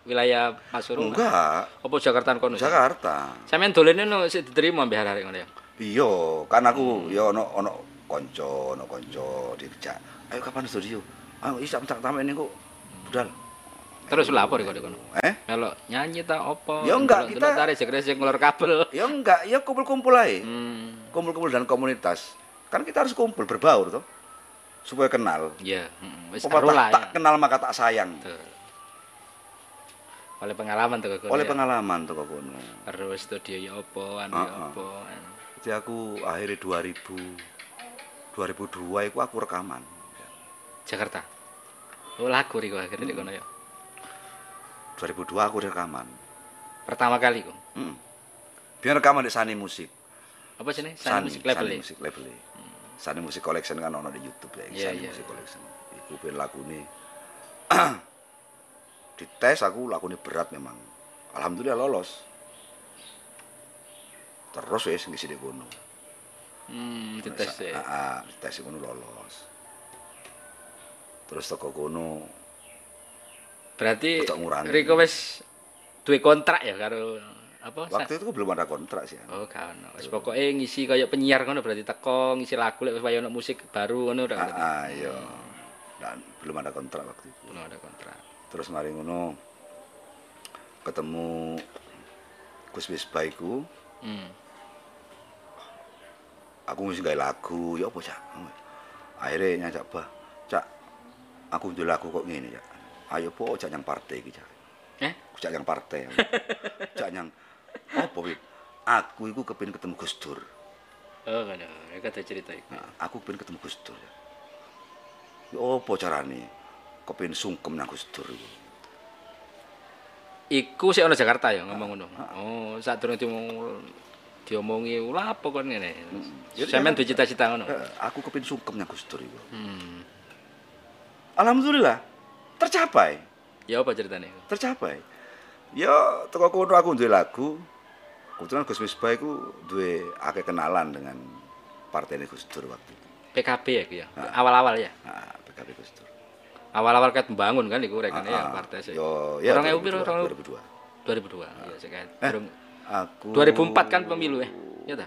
[SPEAKER 2] wilayah Pasuruan.
[SPEAKER 1] Enggak,
[SPEAKER 2] Apa Jakarta kono?
[SPEAKER 1] Jakarta.
[SPEAKER 2] Sampeyan dolene no sik diterima mbek arek ngono ya.
[SPEAKER 1] Iya, kan aku ya ono ono kanca, ono kanca dijak. Ayo kapan studio? Ayo isa tak tamen niku budal.
[SPEAKER 2] Terus lapor kok kono.
[SPEAKER 1] Eh?
[SPEAKER 2] Melok nyanyi ta apa?
[SPEAKER 1] Ya enggak, kita-
[SPEAKER 2] tarik jek ngelor kabel.
[SPEAKER 1] Ya enggak, ya kumpul-kumpul aja.
[SPEAKER 2] Hmm.
[SPEAKER 1] Kumpul-kumpul dan komunitas. Kan kita harus kumpul berbaur toh. Supaya kenal.
[SPEAKER 2] Iya, heeh. Wis
[SPEAKER 1] Apa
[SPEAKER 2] karo
[SPEAKER 1] tak, tak
[SPEAKER 2] ya.
[SPEAKER 1] kenal maka tak sayang.
[SPEAKER 2] Betul. Oleh pengalaman tuh kono.
[SPEAKER 1] oleh
[SPEAKER 2] ya.
[SPEAKER 1] pengalaman teko kono.
[SPEAKER 2] Terus studio ya apa, anu ya
[SPEAKER 1] Heeh.
[SPEAKER 2] apa.
[SPEAKER 1] Jadi aku akhirnya 2000 2002 iku aku rekaman.
[SPEAKER 2] Jakarta. Oh lagu Riko akhirnya
[SPEAKER 1] Hmm.
[SPEAKER 2] kono ya.
[SPEAKER 1] 2002 aku rekaman.
[SPEAKER 2] Pertama kali kok.
[SPEAKER 1] Hmm. Biar rekaman di Sani Musik.
[SPEAKER 2] Apa sih nih? Sani Music Label
[SPEAKER 1] Sani
[SPEAKER 2] ya?
[SPEAKER 1] Musik Label. Sani Musik Collection kan ono di YouTube ya,
[SPEAKER 2] Iya,
[SPEAKER 1] Sani
[SPEAKER 2] iya,
[SPEAKER 1] Musik
[SPEAKER 2] iya.
[SPEAKER 1] Collection. Iku ben lagune dites aku lagune berat memang. Alhamdulillah lolos. Terus wis ngisi di kono.
[SPEAKER 2] Hmm, dites ya.
[SPEAKER 1] Ah, ah, dites kono lolos. Terus teko kono
[SPEAKER 2] Berarti. Riko wis duwe kontrak ya karo apa?
[SPEAKER 1] Waktu itu belum ada kontrak sih.
[SPEAKER 2] Oh, kan. Wis pokoke ngisi kaya penyiar ngono berarti teko ngisi lagu lek wis ono musik baru ngono ora
[SPEAKER 1] Ah, ah, iya. Dan belum ada kontrak waktu itu.
[SPEAKER 2] Belum ada kontrak.
[SPEAKER 1] Terus mari ngono ketemu Gus Misbah iku,
[SPEAKER 2] Hmm.
[SPEAKER 1] aku mesti gawe lagu, ya apa cak? Akhirnya nyajak bah, cak, aku duwe lagu kok ngene cak. Ayo po cak yang partai iki cak.
[SPEAKER 2] Eh?
[SPEAKER 1] Cak yang partai. <laughs> cak yang apa wit? Aku iku kepengin ketemu Gus Dur.
[SPEAKER 2] Oh. Iku ada cerita iku.
[SPEAKER 1] Nah, aku pengen ketemu Gus Dur. Ya. Ya apa carane? Kepengin sungkem nang Gus Dur iku.
[SPEAKER 2] Sik ono Jakarta ya ngomong ngono. Oh, sak durung diomong diomongi ulah apa kon ngene.
[SPEAKER 1] Ya,
[SPEAKER 2] Sampeyan
[SPEAKER 1] ya.
[SPEAKER 2] duwe cita-cita ngono.
[SPEAKER 1] Eh, aku kepengin sungkem nang iku.
[SPEAKER 2] Hmm.
[SPEAKER 1] Alhamdulillah tercapai,
[SPEAKER 2] Ya apa ceritane?
[SPEAKER 1] tercapai. Ya teko kono aku duwe lagu. Kebetulan Gus Misbah iku duwe akeh kenalan dengan partai Gus Dur waktu itu.
[SPEAKER 2] PKB ya ya. Awal-awal ya.
[SPEAKER 1] Nah, PKB Gus Dur.
[SPEAKER 2] Awal-awal ket membangun kan iku rekane ya
[SPEAKER 1] Ah,
[SPEAKER 2] partai sih.
[SPEAKER 1] Yo, ya
[SPEAKER 2] 2000 piro?
[SPEAKER 1] 2002.
[SPEAKER 2] 2002. Iya sik kan.
[SPEAKER 1] Eh, Aku
[SPEAKER 2] 2004 kan pemilu ya? Iya ta?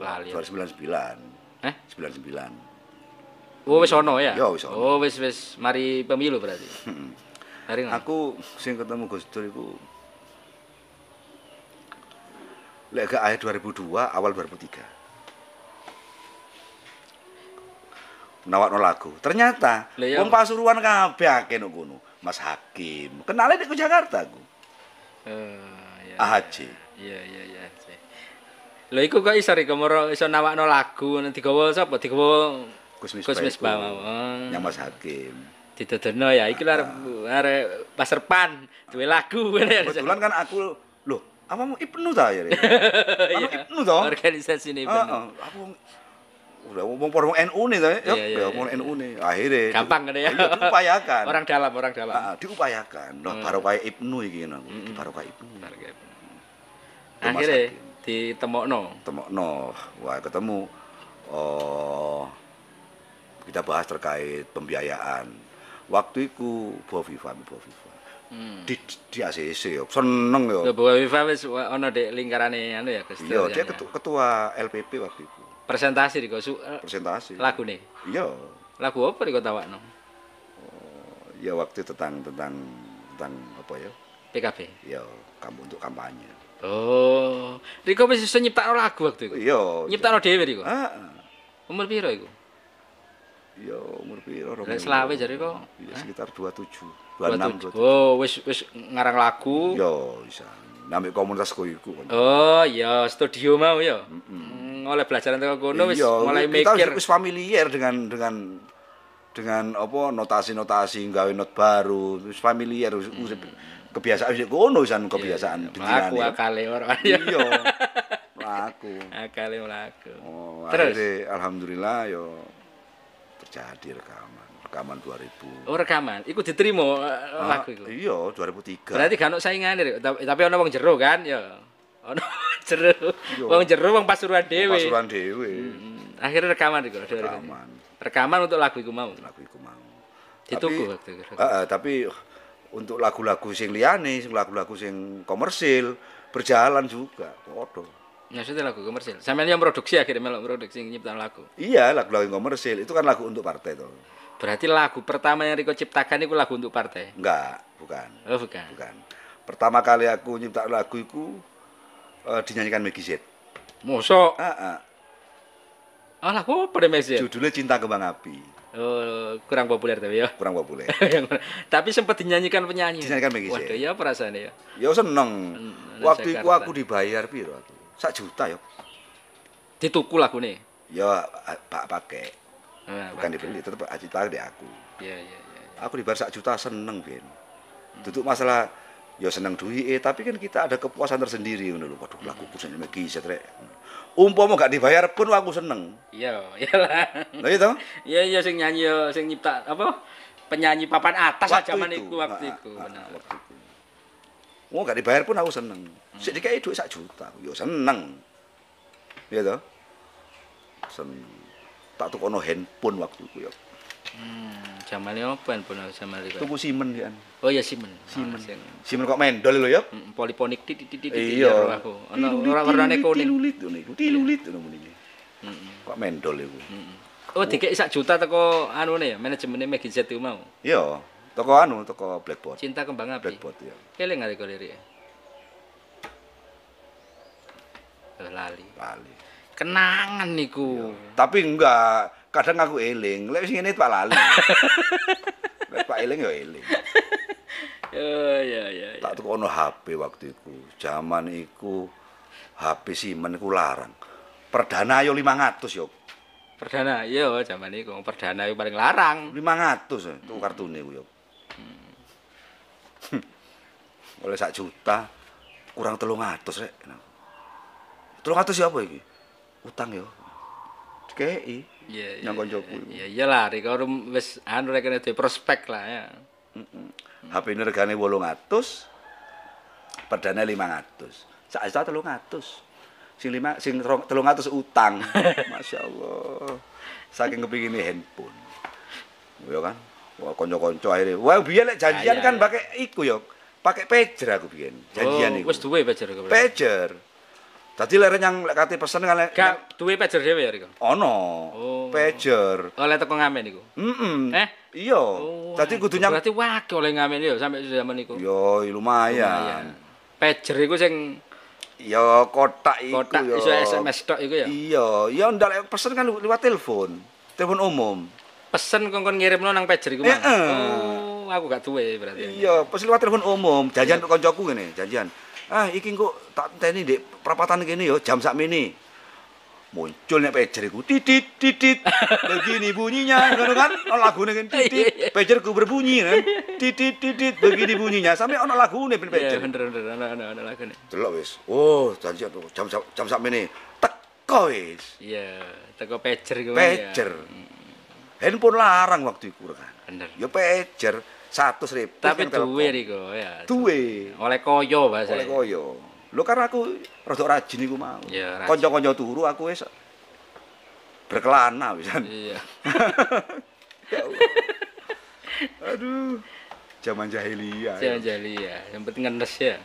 [SPEAKER 2] Lali.
[SPEAKER 1] 2099.
[SPEAKER 2] Eh?
[SPEAKER 1] 99.
[SPEAKER 2] Oh wis ono ya?
[SPEAKER 1] Ya, wis ono.
[SPEAKER 2] Oh wis wis mari pemilu berarti. Hari ngono.
[SPEAKER 1] Aku sing ketemu Gus Dur iku lek gak akhir 2002 awal 2003. Nawakno lagu. Ternyata
[SPEAKER 2] iya.
[SPEAKER 1] wong Pasuruan kabeh akeh nang kono. Mas Hakim. Kenale nek Jakarta aku.
[SPEAKER 2] Eh, iya.
[SPEAKER 1] AHJ.
[SPEAKER 2] Iya iya iya. Lho iku kok iso moro iso nawakno lagu nanti digawa sapa? Digawa
[SPEAKER 1] Gus
[SPEAKER 2] Gus
[SPEAKER 1] Misbah.
[SPEAKER 2] Misbah
[SPEAKER 1] iku.
[SPEAKER 2] mau. Oh.
[SPEAKER 1] Yang Mas Hakim.
[SPEAKER 2] Didodono ya iki lho arep arep pasar pan duwe lagu ya.
[SPEAKER 1] Kebetulan kan aku loh, apa mau Ibnu ta ya? Anu. <laughs> Ibnu toh?
[SPEAKER 2] Organisasi ini
[SPEAKER 1] Heeh,
[SPEAKER 2] bener.
[SPEAKER 1] aku udah ngomong ngomong NU nih tadi, ya,
[SPEAKER 2] Iya, iya,
[SPEAKER 1] ya, ngomong
[SPEAKER 2] iya.
[SPEAKER 1] NU nih. Akhirnya
[SPEAKER 2] Gampang kan ya.
[SPEAKER 1] Iya, diupayakan.
[SPEAKER 2] Orang dalam, orang dalam.
[SPEAKER 1] Ah, diupayakan. Nah,
[SPEAKER 2] Hmm.
[SPEAKER 1] baru kayak Ibnu iki ngono aku. Baru kayak Ibnu.
[SPEAKER 2] Akhirnya ditemokno.
[SPEAKER 1] Temokno, wah ketemu oh kita bahas terkait pembiayaan. Waktu itu Bu Viva, Bu Viva.
[SPEAKER 2] Hmm.
[SPEAKER 1] Di di ACC yo, seneng yo.
[SPEAKER 2] Lho Wifa wis ono di lingkarane anu ya Gus.
[SPEAKER 1] Iya, dia
[SPEAKER 2] ya.
[SPEAKER 1] ketu- ketua LPP waktu itu.
[SPEAKER 2] Presentasi Riko su eh,
[SPEAKER 1] Presentasi.
[SPEAKER 2] lagu nih.
[SPEAKER 1] Iya.
[SPEAKER 2] Lagu apa Riko tawakno?
[SPEAKER 1] Ya waktu tentang tentang tentang apa ya?
[SPEAKER 2] PKB.
[SPEAKER 1] Ya, kamu untuk kampanye.
[SPEAKER 2] Oh, Riko wis iso nyiptakno lagu waktu iku.
[SPEAKER 1] Iya.
[SPEAKER 2] Nyiptakno dhewe Riko.
[SPEAKER 1] Ah.
[SPEAKER 2] Umur piro iku?
[SPEAKER 1] ya umur piro?
[SPEAKER 2] Lek
[SPEAKER 1] puluh.
[SPEAKER 2] selawe jare kok.
[SPEAKER 1] Ya sekitar 27,
[SPEAKER 2] 27.
[SPEAKER 1] 26, 27.
[SPEAKER 2] Oh, wis wis ngarang lagu.
[SPEAKER 1] Ya, bisa. Nambah komunitas kowe iku.
[SPEAKER 2] Oh, iya, studio mau ya. Hmm, oleh belajar teko kono wis
[SPEAKER 1] Iya,
[SPEAKER 2] mulai
[SPEAKER 1] kita
[SPEAKER 2] mikir.
[SPEAKER 1] wis familiar dengan dengan dengan apa notasi-notasi gawe not baru, wis familiar wis wis kebiasaan wis kono wisan kebiasaan.
[SPEAKER 2] Iya, Lagu
[SPEAKER 1] pikirannya.
[SPEAKER 2] akale ora.
[SPEAKER 1] Iya. <laughs> Laku.
[SPEAKER 2] Akale lagu.
[SPEAKER 1] Oh,
[SPEAKER 2] Terus?
[SPEAKER 1] alhamdulillah yo terjadi rekaman. Rekaman 2000.
[SPEAKER 2] Oh, rekaman. Iku diterima eh,
[SPEAKER 1] Ah,
[SPEAKER 2] lagu iku.
[SPEAKER 1] Iya, 2003.
[SPEAKER 2] Berarti gak ono saingane tapi, tapi ono wong jero kan ya. Ono jero.
[SPEAKER 1] Iya.
[SPEAKER 2] Wong jero wong Pasuruan dhewe.
[SPEAKER 1] Pasuruan dhewe.
[SPEAKER 2] Hmm, Akhirnya rekaman iku. Rekaman.
[SPEAKER 1] Rekaman.
[SPEAKER 2] rekaman untuk lagu iku mau.
[SPEAKER 1] Lagu iku mau.
[SPEAKER 2] Dituku
[SPEAKER 1] Tapi-
[SPEAKER 2] waktu itu.
[SPEAKER 1] Heeh, tapi untuk lagu-lagu sing liyane, sing lagu-lagu sing komersil berjalan juga. Podo.
[SPEAKER 2] Maksudnya lagu komersil. Sampeyan yang produksi akhirnya melok produksi nyiptain lagu.
[SPEAKER 1] Iya, lagu-lagu komersil itu kan lagu untuk partai toh.
[SPEAKER 2] Berarti lagu pertama yang Riko ciptakan itu lagu untuk partai.
[SPEAKER 1] Enggak, bukan.
[SPEAKER 2] Oh, bukan.
[SPEAKER 1] Bukan. Pertama kali aku nyipta lagu iku eh, dinyanyikan Maggie Z.
[SPEAKER 2] Mosok.
[SPEAKER 1] Ah,
[SPEAKER 2] ah. Lagu apa deh Mesir?
[SPEAKER 1] Judulnya Cinta Kembang Api.
[SPEAKER 2] Oh, kurang populer tapi ya.
[SPEAKER 1] kurang populer. <laughs>
[SPEAKER 2] tapi sempat dinyanyikan penyanyi.
[SPEAKER 1] Dinyanyikan Meggy Z.
[SPEAKER 2] Waduh, ya perasaannya ya.
[SPEAKER 1] Ya seneng.
[SPEAKER 2] Hmm,
[SPEAKER 1] Waktu itu aku dibayar piro aku? Sak juta ya.
[SPEAKER 2] Dituku lagu nih.
[SPEAKER 1] Ya pak pakai.
[SPEAKER 2] Nah,
[SPEAKER 1] Bukan dibeli, aja pakai di aku.
[SPEAKER 2] Iya, iya, iya.
[SPEAKER 1] Aku dibayar sak juta seneng, Ben. Duduk masalah ya seneng duit, tapi kan kita ada kepuasan tersendiri ngono lho. Waduh, lagu kusane Meggy Z rek. Umpama gak dibayar pun aku seneng.
[SPEAKER 2] Iya, iyalah.
[SPEAKER 1] Lah itu
[SPEAKER 2] Iya, iya sing nyanyi ya, sing nyipta apa? Penyanyi papan atas aja zaman waktu
[SPEAKER 1] Ah,
[SPEAKER 2] iku.
[SPEAKER 1] ah,
[SPEAKER 2] bener.
[SPEAKER 1] waktu itu. Oh, gak dibayar pun aku seneng. Sik dikai duit sak juta, yo seneng. Iya toh? Seneng. Tak tukono handphone waktu itu ya.
[SPEAKER 2] Hmm, zamane apa handphone zaman iku?
[SPEAKER 1] Tuku Simen ya.
[SPEAKER 2] Oh iya Simen. Simen.
[SPEAKER 1] Simen kok mendol lho ya.
[SPEAKER 2] Poliponik titik titik
[SPEAKER 1] Iya.
[SPEAKER 2] aku. Ono ora warnane kuning.
[SPEAKER 1] Tilulit ngono iku. Tilulit ngono.
[SPEAKER 2] Heeh.
[SPEAKER 1] Kok mendol iku.
[SPEAKER 2] Oh, dikek sak juta teko anune ya, manajemennya Meggy Z mau.
[SPEAKER 1] Iya, toko anu, toko Blackboard.
[SPEAKER 2] Cinta kembang api.
[SPEAKER 1] Blackboard ya.
[SPEAKER 2] Eling arek lirik. Lali.
[SPEAKER 1] Lali.
[SPEAKER 2] Kenangan niku.
[SPEAKER 1] Tapi enggak, kadang aku eling. Lek sing ngene Pak lali. <laughs> Lek Pak eling ya eling.
[SPEAKER 2] Iya iya. iya.
[SPEAKER 1] Tak tukono HP waktu itu. Zaman iku HP Simen iku larang. Perdana yo 500 yo.
[SPEAKER 2] Perdana, iya zaman iku perdana iku paling larang.
[SPEAKER 1] 500 ya, tuku kartune iku yo. Oleh sak juta kurang 300 rek. 300 siapa iki? Utang yo. Dikei.
[SPEAKER 2] Iya.
[SPEAKER 1] Yang koncoku iku.
[SPEAKER 2] Iya iyalah rek karo wis anu rek duwe prospek lah ya.
[SPEAKER 1] HP ini regane 800, perdana 500. Sak juta 300. Sing lima sing rong- 300 utang. <laughs> Masya Allah. Saking kepingin handphone. Ya kan? Wah, konco-konco akhirnya. Wah, lek janjian
[SPEAKER 2] Ah, iya,
[SPEAKER 1] kan
[SPEAKER 2] iya.
[SPEAKER 1] pakai iku yo. Pakai pager aku biyen. Janjian
[SPEAKER 2] oh,
[SPEAKER 1] iku.
[SPEAKER 2] Wis duwe pager.
[SPEAKER 1] Pager. Dadi leren yang lek kate pesen kan lek
[SPEAKER 2] Gak duwe pager dhewe ya Riko.
[SPEAKER 1] ono.
[SPEAKER 2] Oh.
[SPEAKER 1] Pager.
[SPEAKER 2] Oleh teko ngamen iku.
[SPEAKER 1] Heeh.
[SPEAKER 2] Eh?
[SPEAKER 1] Iya.
[SPEAKER 2] Oh,
[SPEAKER 1] Dadi kudu nyang
[SPEAKER 2] Berarti wakil oleh ngamen ya sampai zaman iku.
[SPEAKER 1] Yo lumayan.
[SPEAKER 2] Pager iku sing
[SPEAKER 1] Ya kotak iku
[SPEAKER 2] kotak
[SPEAKER 1] ya.
[SPEAKER 2] iso SMS tok iku ya.
[SPEAKER 1] Iya, ya ndak pesen kan lewat telepon. Telepon umum.
[SPEAKER 2] Pesen kongkon ngirimno nang pager iku.
[SPEAKER 1] Heeh.
[SPEAKER 2] Oh, aku gak duwe berarti.
[SPEAKER 1] Iya, pesen lewat telepon umum. Janjian karo koncoku ngene, janjian. Ah, iki kok tak enteni Dek, perapatan kene ya jam sakmene. Muncul nek pager iku titit titit. <laughs> Begini bunyinya, ngono kan? Ono lagune kan titit. <laughs> Pagerku berbunyi kan. Titit titit begini bunyinya. Sampai ono lagune ben
[SPEAKER 2] Iya,
[SPEAKER 1] pager.
[SPEAKER 2] bener bener ana ana ana lagune.
[SPEAKER 1] Delok wis. Oh, tuh jam jam sakmene. Teko wis.
[SPEAKER 2] Iya, teko pager iku mang ya.
[SPEAKER 1] Pager. Handphone larang waktu itu kan.
[SPEAKER 2] Bener.
[SPEAKER 1] Ya pager satu ribu.
[SPEAKER 2] Tapi
[SPEAKER 1] kan
[SPEAKER 2] duwe. Riko ya.
[SPEAKER 1] Duwe.
[SPEAKER 2] Oleh koyo bahasa.
[SPEAKER 1] Oleh koyo. Lho karena aku rada rajin iku mau.
[SPEAKER 2] Ya.
[SPEAKER 1] Kanca-kanca turu aku wis berkelana wisan.
[SPEAKER 2] Iya. <laughs>
[SPEAKER 1] Ya. Aduh. Zaman jahiliyah. ya.
[SPEAKER 2] Jangan jali ya. Yang penting ngenes ya.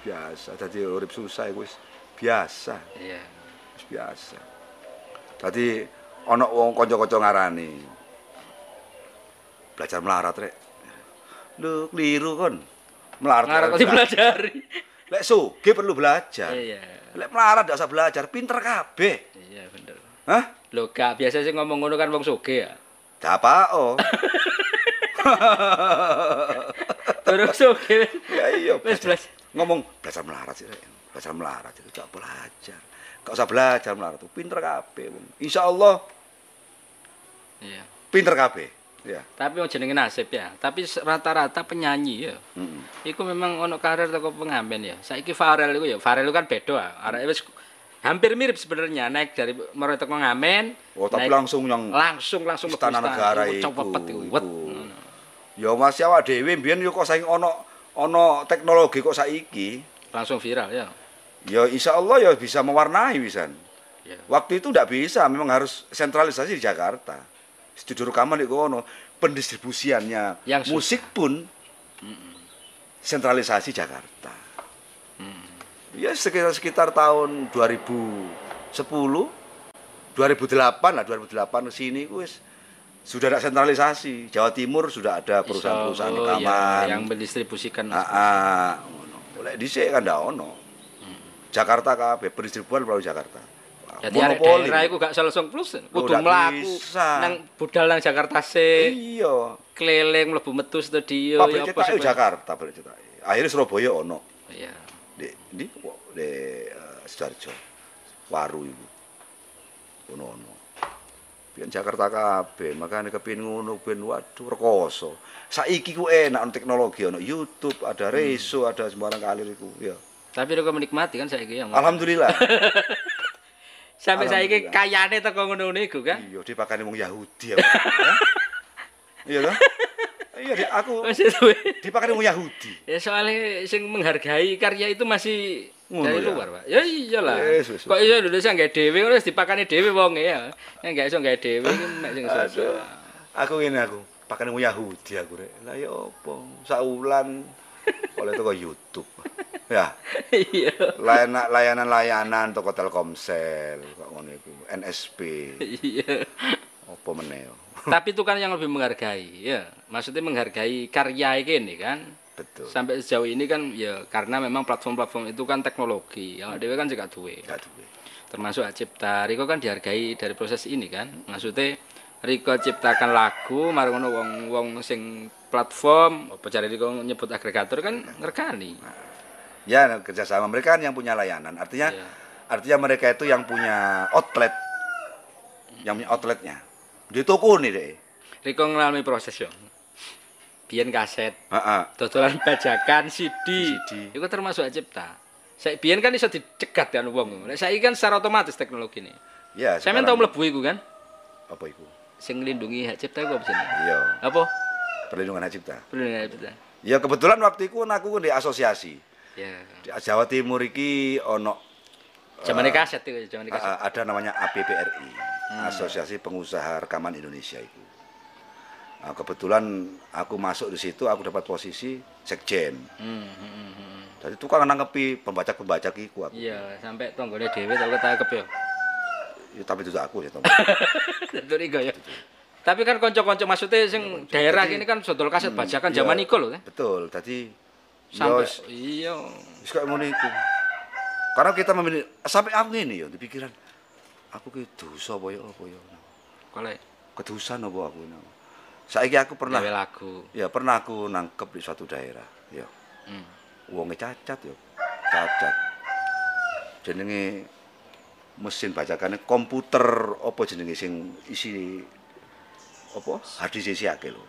[SPEAKER 1] Biasa. Dadi urip susah iku wis biasa.
[SPEAKER 2] Iya.
[SPEAKER 1] Biasa. Dadi ana wong kanca-kanca ngarani. Belajar melarat rek. Lho, keliru kon. Melarat. Kok
[SPEAKER 2] kok dipelajari.
[SPEAKER 1] Lek sugih perlu belajar.
[SPEAKER 2] Iya.
[SPEAKER 1] Lek melarat ndak usah belajar, pinter kabeh.
[SPEAKER 2] Iya bener.
[SPEAKER 1] Hah?
[SPEAKER 2] Lho gak biasa sih ngomong ngono kan wong sugih ya.
[SPEAKER 1] Apa oh?
[SPEAKER 2] Terus sugih.
[SPEAKER 1] ya iya.
[SPEAKER 2] Wis belajar.
[SPEAKER 1] Ngomong belajar melarat sih, Rek. belajar melarat itu gak belajar. Gak usah belajar melarat itu pinter kabeh. Insyaallah
[SPEAKER 2] Iya.
[SPEAKER 1] pinter kabeh. Ya.
[SPEAKER 2] Tapi mau jenenge nasib ya. Tapi rata-rata penyanyi ya.
[SPEAKER 1] Heeh.
[SPEAKER 2] Iku memang ono karir teko pengamen ya. Saiki Farel iku ya, Farel itu kan beda. ah. Arek wis hampir mirip sebenarnya naik dari mulai teko ngamen.
[SPEAKER 1] Oh, tapi
[SPEAKER 2] naik-
[SPEAKER 1] langsung yang
[SPEAKER 2] langsung langsung mlebu
[SPEAKER 1] Istana Negara
[SPEAKER 2] Iku
[SPEAKER 1] iku,
[SPEAKER 2] cepet iku.
[SPEAKER 1] Ya Mas awak dhewe mbiyen yo kok saing ono ono teknologi kok saiki.
[SPEAKER 2] Langsung viral ya.
[SPEAKER 1] Ya insya Allah ya bisa mewarnai wisan.
[SPEAKER 2] Ya.
[SPEAKER 1] Waktu itu tidak bisa, memang harus sentralisasi di Jakarta. Studio rekaman di kono, pendistribusiannya
[SPEAKER 2] Yang susah.
[SPEAKER 1] musik pun sentralisasi Jakarta. Ya sekitar sekitar tahun 2010, 2008 lah, 2008 ke sini wis sudah ada sentralisasi. Jawa Timur sudah ada perusahaan-perusahaan
[SPEAKER 2] oh,
[SPEAKER 1] rekaman.
[SPEAKER 2] ya, yang mendistribusikan.
[SPEAKER 1] Ah, ah. Oleh dhisik kan ndak ono. Jakarta kabeh pendistribuan melalui Jakarta.
[SPEAKER 2] Jadi arek daerah iku gak selesong plus kudu
[SPEAKER 1] ndak
[SPEAKER 2] mlaku nang budal nang Jakarta sik.
[SPEAKER 1] Iya.
[SPEAKER 2] keliling mlebu metu studio
[SPEAKER 1] Pabrik
[SPEAKER 2] ya apa sih?
[SPEAKER 1] Jakarta, pabrik cetak. Akhirnya Surabaya ono
[SPEAKER 2] Iya.
[SPEAKER 1] di di di uh, Sidoarjo. Waru iku. Ono ono. Biyen Jakarta kabeh, makane kepin ngono ben waduh rekoso. Saiki ku enak ono teknologi ono YouTube, ada Reso, ada sembarang kalir iku, ya.
[SPEAKER 2] Tapi kok menikmati kan saiki ya.
[SPEAKER 1] Alhamdulillah. <laughs>
[SPEAKER 2] Sampai saiki
[SPEAKER 1] Alhamdulillah.
[SPEAKER 2] kayane teko ngono iku kan.
[SPEAKER 1] Iya, dipakani wong Yahudi ya. ya. <laughs> Iya toh? Iya, di- aku dipakani wong Yahudi.
[SPEAKER 2] Ya soalnya sing menghargai karya itu masih
[SPEAKER 1] Ngono
[SPEAKER 2] dari
[SPEAKER 1] ya?
[SPEAKER 2] luar, Pak. Ya iyalah.
[SPEAKER 1] Wis,
[SPEAKER 2] Kok iso Indonesia nggak dhewe wis dipakani dhewe wonge ya. Yang nggak iso nggak dhewe <laughs> iki mek sing iso.
[SPEAKER 1] Aku ngene aku, pakane wong Yahudi aku rek. Lah ya apa? Saulan oleh toko YouTube. Ya,
[SPEAKER 2] Iya.
[SPEAKER 1] layanan layanan-layanan toko Telkomsel kok ngono iku, NSP.
[SPEAKER 2] Iya.
[SPEAKER 1] Apa meneh?
[SPEAKER 2] Tapi itu kan yang lebih menghargai, ya. Maksudnya menghargai karya ini kan.
[SPEAKER 1] Betul.
[SPEAKER 2] Sampai sejauh ini kan ya karena memang platform-platform itu kan teknologi. Yang dhewe kan juga duwe. Termasuk Cipta Riko kan dihargai dari proses ini kan maksudnya Riko ciptakan lagu marang ngono wong-wong sing platform apa cari Riko nyebut agregator kan ngerkani
[SPEAKER 1] Ya, kerjasama mereka kan yang punya layanan. Artinya
[SPEAKER 2] Iya.
[SPEAKER 1] artinya mereka itu yang punya outlet. Yang punya outletnya. Di toko nih deh.
[SPEAKER 2] Riko ngalami proses yo biyen kaset
[SPEAKER 1] Heeh.
[SPEAKER 2] dodolan bajakan CD
[SPEAKER 1] CD.
[SPEAKER 2] itu termasuk Hak Cipta saya biyen kan iso dicegat kan wong Nek saiki kan secara otomatis teknologi ini
[SPEAKER 1] Ya,
[SPEAKER 2] saya
[SPEAKER 1] sekarang-
[SPEAKER 2] tau mlebu iku kan
[SPEAKER 1] apa itu?
[SPEAKER 2] sing nglindungi hak cipta iku apa jenenge
[SPEAKER 1] Iya,
[SPEAKER 2] apa
[SPEAKER 1] perlindungan hak cipta.
[SPEAKER 2] perlindungan hak cipta
[SPEAKER 1] Ya kebetulan waktu itu aku di asosiasi.
[SPEAKER 2] ya
[SPEAKER 1] Di Jawa Timur iki ono
[SPEAKER 2] Zaman kaset itu, zaman kaset.
[SPEAKER 1] ada namanya APPRI, Asosiasi Pengusaha Rekaman Indonesia itu. Nah, kebetulan aku masuk di situ, aku dapat posisi sekjen.
[SPEAKER 2] Hmm, hmm, hmm, hmm.
[SPEAKER 1] Jadi tukang nangkepi pembajak-pembajak iku aku.
[SPEAKER 2] Iya, sampai tonggone dhewe tau ketangkep ya.
[SPEAKER 1] Ya, tapi itu aku ya, Tom. <laughs>
[SPEAKER 2] Tentu ya. Tapi kan kanca-kanca maksudnya sing daerah ini kan sodol kaset bajakan
[SPEAKER 1] Iya,
[SPEAKER 2] zaman iku lho kan.
[SPEAKER 1] Betul. Tadi
[SPEAKER 2] Sampai
[SPEAKER 1] Yos,
[SPEAKER 2] iya.
[SPEAKER 1] wis kayak ngono iku. Karena kita memilih sampai aku ngene ya di pikiran aku ki dosa apa ya apa ya.
[SPEAKER 2] Kole
[SPEAKER 1] Kedusan apa aku ini. Saiki aku pernah
[SPEAKER 2] gawe lagu.
[SPEAKER 1] ya pernah aku nangkep di suatu daerah. Ya.
[SPEAKER 2] Hmm.
[SPEAKER 1] Wonge cacat ya. Cacat. Jenenge mesin bacakannya komputer apa jenenge sing isi apa hadis isi akeh lho.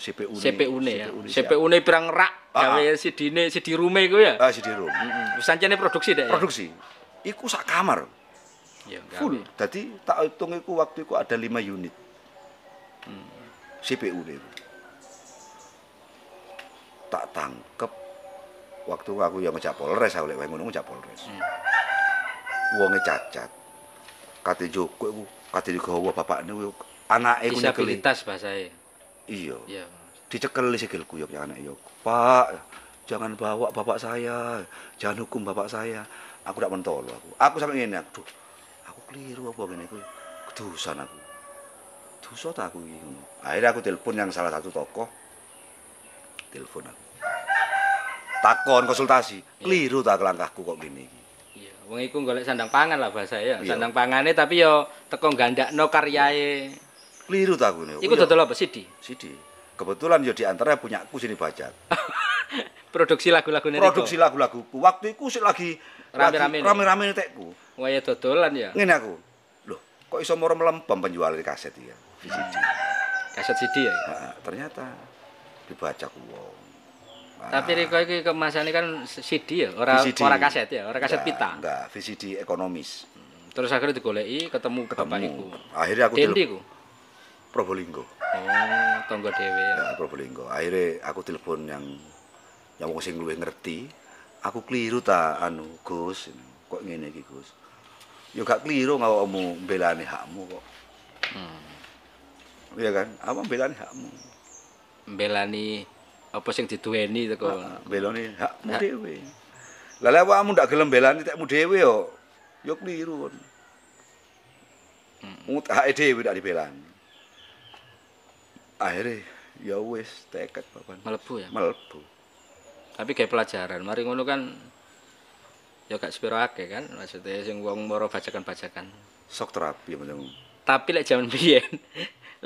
[SPEAKER 1] CPU -ne,
[SPEAKER 2] CPU ne ya.
[SPEAKER 1] CPU -ne
[SPEAKER 2] pirang rak
[SPEAKER 1] Ah,
[SPEAKER 2] gawe CD-ne CD rume iku ya.
[SPEAKER 1] Ah, CD-ROM.
[SPEAKER 2] Heeh. Wis sancene produksi deh. ya?
[SPEAKER 1] Produksi. Iku sak kamar
[SPEAKER 2] Iya,
[SPEAKER 1] full. Jadi tak hitung iku waktu iku ada 5 unit. CPU ne. Tak tangkep waktu aku yang ngejak Polres, aku lek wae ngono ngejak Polres. Wonge cacat. Kate Joko iku, kate digawa bapakne kuwi anake ku nyekeli.
[SPEAKER 2] Disabilitas bahasanya.
[SPEAKER 1] Iya.
[SPEAKER 2] Iya.
[SPEAKER 1] Dicekel sikilku yo anak yo. Pak, jangan bawa bapak saya, jangan hukum bapak saya. Aku tidak mentolo aku. Aku sampai ngene aku. Duh, aku keliru apa ngene kuwi. Kedusan aku. Dosa aku iki ngono. Akhirnya aku telepon yang salah satu tokoh. Telepon aku. Takon konsultasi. Keliru tak langkahku kok gini iki.
[SPEAKER 2] Iya, wong iku golek sandang pangan lah bahasa ya.
[SPEAKER 1] Iya.
[SPEAKER 2] Sandang pangane tapi yo teko gandakno karyae.
[SPEAKER 1] Keliru tak aku ini.
[SPEAKER 2] Iku dodol apa CD?
[SPEAKER 1] Sidi. Kebetulan yo di antara punya aku sini bajak. <laughs>
[SPEAKER 2] Produksi lagu-lagu
[SPEAKER 1] Produksi lagu-laguku. Waktu itu sih lagi
[SPEAKER 2] Rame-rame
[SPEAKER 1] lagi
[SPEAKER 2] nih.
[SPEAKER 1] rame-rame tekku.
[SPEAKER 2] Waya dodolan ya.
[SPEAKER 1] Ngene aku. Loh, kok iso moro melempem penjual di kaset ya? VCD.
[SPEAKER 2] Kaset CD ya.
[SPEAKER 1] Nah, ternyata dibaca ku wong. Nah,
[SPEAKER 2] Tapi Riko iki kemasane kan CD ya, ora
[SPEAKER 1] VCD.
[SPEAKER 2] ora kaset ya, ora kaset
[SPEAKER 1] enggak,
[SPEAKER 2] pita.
[SPEAKER 1] Enggak, VCD ekonomis.
[SPEAKER 2] Terus akhirnya digoleki ketemu, bapak
[SPEAKER 1] Ketemu.
[SPEAKER 2] iku.
[SPEAKER 1] Akhirnya aku
[SPEAKER 2] Dendi ku.
[SPEAKER 1] Probolinggo.
[SPEAKER 2] Oh, tonggo dhewe ya.
[SPEAKER 1] Ya, Probolinggo. Akhirnya aku telepon yang yang wong sing luwih ngerti. Aku keliru ta anu Gus. Kok ngene iki Gus? Ya gak keliru ngawakmu mbelani hakmu kok.
[SPEAKER 2] Hmm.
[SPEAKER 1] Iya kan? Apa mbelani hakmu?
[SPEAKER 2] Mbelani apa sing diduweni teko.
[SPEAKER 1] Belone hakmu
[SPEAKER 2] Hak.
[SPEAKER 1] dhewe. Lah lek awakmu ndak gelem belani tekmu dhewe yo yo keliru. kon. Mut hak dhewe ndak dibelani. Akhirnya ya wis tekad papan
[SPEAKER 2] Melebu ya.
[SPEAKER 1] mlebu.
[SPEAKER 2] Tapi kayak pelajaran. Mari ngono kan ya gak sepiro akeh kan maksudnya sing wong moro bajakan-bajakan
[SPEAKER 1] Sok terapi macam.
[SPEAKER 2] tapi lek jaman <laughs> biyen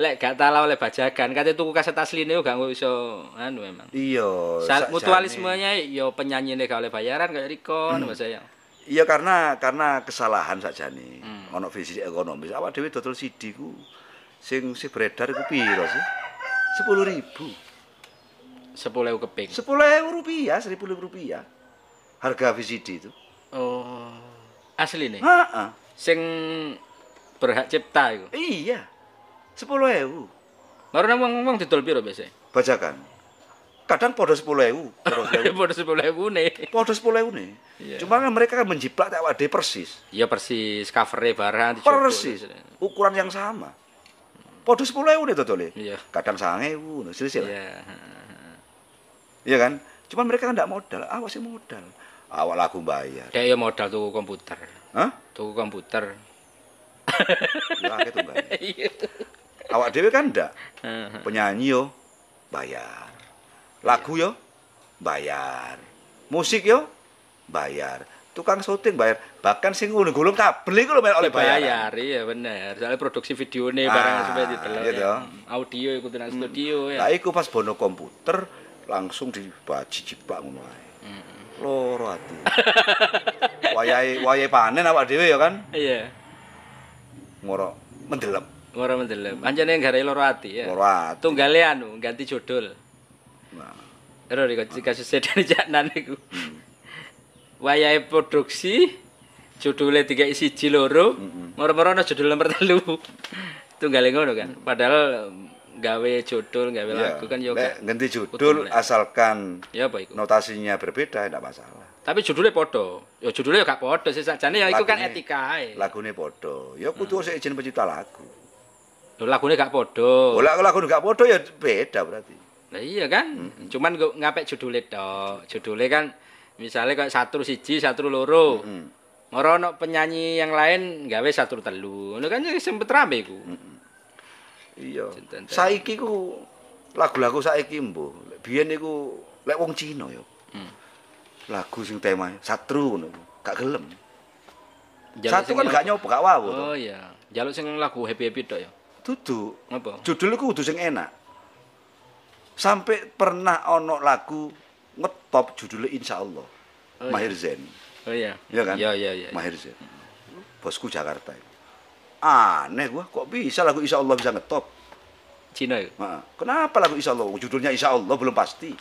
[SPEAKER 2] lek gak tahu oleh bajakan kate tuku kaset asline gak iso anu memang
[SPEAKER 1] Iya.
[SPEAKER 2] Mutualismenya yo penyanyi gak oleh bayaran kayak Riko hmm. saya
[SPEAKER 1] Iya karena karena kesalahan saja nih.
[SPEAKER 2] Hmm.
[SPEAKER 1] Ono visi ekonomis. Awak dhewe dodol CD ku sing sing beredar iku piro sih? Sepuluh ribu.
[SPEAKER 2] sepuluh keping
[SPEAKER 1] Sepuluh rupiah, seribu rupiah. Harga VCD itu.
[SPEAKER 2] oh asli nih
[SPEAKER 1] Heeh.
[SPEAKER 2] sing berhak cipta iku
[SPEAKER 1] Iya. Sepuluh ewu.
[SPEAKER 2] baru nang wong-wong didol piro biasa
[SPEAKER 1] Bajakan. Kadang podo sepuluh ewu.
[SPEAKER 2] Padha <laughs> sepuluh ribu nih
[SPEAKER 1] Podo sepuluh ewu nih.
[SPEAKER 2] Iya.
[SPEAKER 1] Cuma kan mereka kan menjiplak tak wade persis.
[SPEAKER 2] ya persis covernya barang.
[SPEAKER 1] Persis. Ukuran yang sama. Podo sepuluh ewu nih dodol
[SPEAKER 2] iya
[SPEAKER 1] Kadang sange ewu. Silsilah.
[SPEAKER 2] iya
[SPEAKER 1] Iya kan? Cuman mereka kan modal. Awak sih modal. Awak lagu bayar.
[SPEAKER 2] dia ya modal tuku komputer
[SPEAKER 1] Hah?
[SPEAKER 2] tuku komputer
[SPEAKER 1] Ya tunggal. <laughs>
[SPEAKER 2] iya
[SPEAKER 1] Awak dhewe kan.
[SPEAKER 2] Heeh.
[SPEAKER 1] Penyanyi yo bayar. Lagu yo bayar. Musik yo bayar. Tukang syuting bayar. Bahkan sing ngono gulung kabel iku lho mel oleh bayar.
[SPEAKER 2] bayar iya bener soalnya produksi video nih
[SPEAKER 1] Ah,
[SPEAKER 2] barang supaya didelok
[SPEAKER 1] iya
[SPEAKER 2] ya. audio ikutin nang studio ya
[SPEAKER 1] Lah iku pas bono komputer langsung dibaji jiplak ngono ae. Loro ati. <laughs> wayahe wayahe panen awak dhewe ya kan
[SPEAKER 2] iya
[SPEAKER 1] ngoro mendelep.
[SPEAKER 2] ora mendelep anjane garai loro ati ya
[SPEAKER 1] Loro ati.
[SPEAKER 2] tunggale anu ganti judul
[SPEAKER 1] Nah,
[SPEAKER 2] Ero di kasus sedan janan iku. Wayahe produksi judulnya tiga isi loro, moro-moro ana judul nomor telu. <laughs> Tunggale ngono kan. Padahal em, gawe judul, gawe
[SPEAKER 1] iya.
[SPEAKER 2] lagu kan yo gak.
[SPEAKER 1] ganti judul asalkan
[SPEAKER 2] Ya apa iku?
[SPEAKER 1] notasinya berbeda tidak masalah.
[SPEAKER 2] Tapi judulnya podo. Ya judulnya yo gak podo sih sakjane ya iku kan
[SPEAKER 1] Lagune-
[SPEAKER 2] etika ae.
[SPEAKER 1] Lagune podo. Ya kudu sik izin pencipta lagu.
[SPEAKER 2] Lho lagune gak podo.
[SPEAKER 1] Oh, lagu lagu gak podo ya beda berarti.
[SPEAKER 2] Lah iya kan. Cuman kok ngapik judulnya tok. Judulnya kan misalnya kayak satu siji, satu loro.
[SPEAKER 1] Hmm.
[SPEAKER 2] Moro ono penyanyi yang lain gawe satu telu. Ngono kan ya sempet rame iku.
[SPEAKER 1] Iya.
[SPEAKER 2] Cinten-
[SPEAKER 1] Saiki ku lagu-lagu saiki mbuh. Lek Biyen iku lek wong Cina ya.
[SPEAKER 2] Hmm.
[SPEAKER 1] Lagu sing tema satru ngono. Gak gelem.
[SPEAKER 2] Jaluk
[SPEAKER 1] Satu kan gak nyoba gak wawu.
[SPEAKER 2] Oh iya. Jaluk sing lagu happy-happy tok ya.
[SPEAKER 1] Dudu.
[SPEAKER 2] Apa?
[SPEAKER 1] Judul iku kudu sing enak. Sampai pernah ono lagu ngetop judulnya Insyaallah.
[SPEAKER 2] Oh,
[SPEAKER 1] Mahir Zain.
[SPEAKER 2] Oh iya.
[SPEAKER 1] Iya kan?
[SPEAKER 2] Iya iya iya.
[SPEAKER 1] Mahir Zain. Bosku Jakarta. Aneh gua kok bisa lagu Insya Allah bisa ngetop.
[SPEAKER 2] Cina ya.
[SPEAKER 1] Heeh. Kenapa lagu Insya Allah? Judulnya Insya Allah belum pasti. <laughs>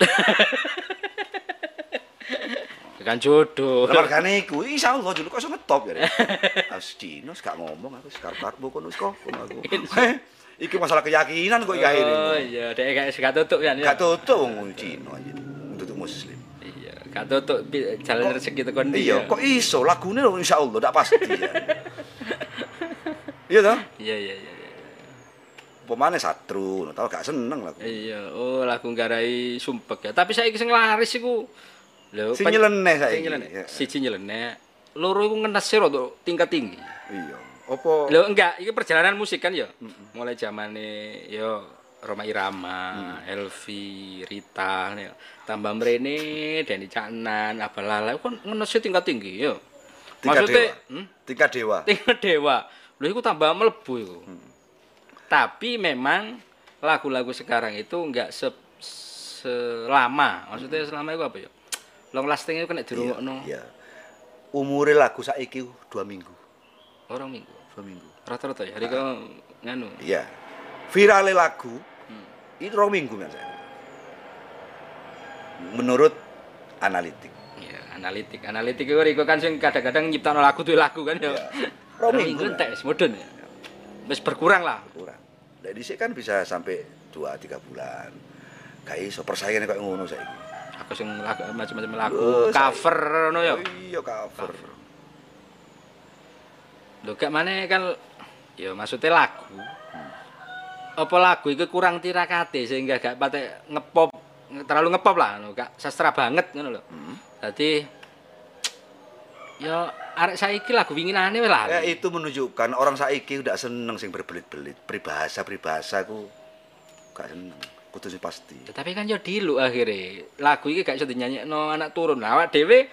[SPEAKER 2] Kan jodoh.
[SPEAKER 1] Kemargane iku Insya Allah judul kok iso ngetop ya. As <laughs> Cino gak ngomong aku sekar karbo kono wis kok aku. <laughs> Heh, Iki masalah keyakinan kok iki
[SPEAKER 2] Oh
[SPEAKER 1] akhirnya.
[SPEAKER 2] iya, dek gak tutup kan ya.
[SPEAKER 1] Gak tutup wong Cino aja. Muslim.
[SPEAKER 2] Iya, gak tutup jalan rezeki tekan
[SPEAKER 1] Iya, kok iso lagune lho Insya Allah ndak pasti ya. Iya toh?
[SPEAKER 2] Iya iya iya. iya.
[SPEAKER 1] Pemane satru, tau gak seneng lagu.
[SPEAKER 2] Iya, oh lagu nggarai sumpek ya. Tapi saiki sing laris iku lho
[SPEAKER 1] Sing nyeleneh
[SPEAKER 2] sing
[SPEAKER 1] saiki.
[SPEAKER 2] nyeleneh.
[SPEAKER 1] Ya.
[SPEAKER 2] Siji nyeleneh, loro iku ngenes tuh tingkat tinggi.
[SPEAKER 1] Iya. Apa
[SPEAKER 2] Lho enggak, iki perjalanan musik kan ya. Mulai zamane yo Roma Irama, Elvi, Rita, ya. Tambah mrene Deni Caknan, Abalala kon ngenes tingkat tinggi yo.
[SPEAKER 1] tingkat
[SPEAKER 2] Maksudnya,
[SPEAKER 1] dewa?
[SPEAKER 2] hmm?
[SPEAKER 1] Tingkat dewa.
[SPEAKER 2] tingkat dewa. Lho iku tambah mlebu iku. Tapi memang lagu-lagu sekarang itu enggak se selama. Maksudnya selama itu apa ya? Long lasting itu kena dirungokno
[SPEAKER 1] Iya. Umure lagu saiki dua minggu.
[SPEAKER 2] orang minggu.
[SPEAKER 1] Dua minggu.
[SPEAKER 2] Rata-rata ya. Hari kau nganu.
[SPEAKER 1] Iya. Virale lagu itu dua minggu mas. Menurut analitik.
[SPEAKER 2] Ya, analitik. Analitik itu Riko kan sing kadang-kadang nyiptakno lagu tuh lagu kan ya. <laughs>
[SPEAKER 1] Rong
[SPEAKER 2] minggu entek wis mudun ya. Wis berkurang lah.
[SPEAKER 1] Kurang. Dari sini kan bisa sampai dua tiga bulan. Kayak iso persaingannya kayak ngono saiki.
[SPEAKER 2] Aku sing lagu macam-macam lagu
[SPEAKER 1] Oh, saya-
[SPEAKER 2] cover ngono ya.
[SPEAKER 1] Iya cover.
[SPEAKER 2] Lho gak mana kan ya maksudnya lagu. Apa lagu itu kurang tirakate sehingga gak pate ngepop terlalu ngepop lah ngono, gak sastra banget ngono lho.
[SPEAKER 1] Hmm.
[SPEAKER 2] Dadi ya arek saiki lagu winginane wis
[SPEAKER 1] Ya
[SPEAKER 2] lali.
[SPEAKER 1] itu menunjukkan orang saiki udah seneng sing berbelit-belit. Peribahasa peribahasa ku gak seneng. Kudu sing pasti.
[SPEAKER 2] Tapi kan yo diluk akhirnya. Lagu iki gak iso dinyanyekno anak turun. Lah awak dhewe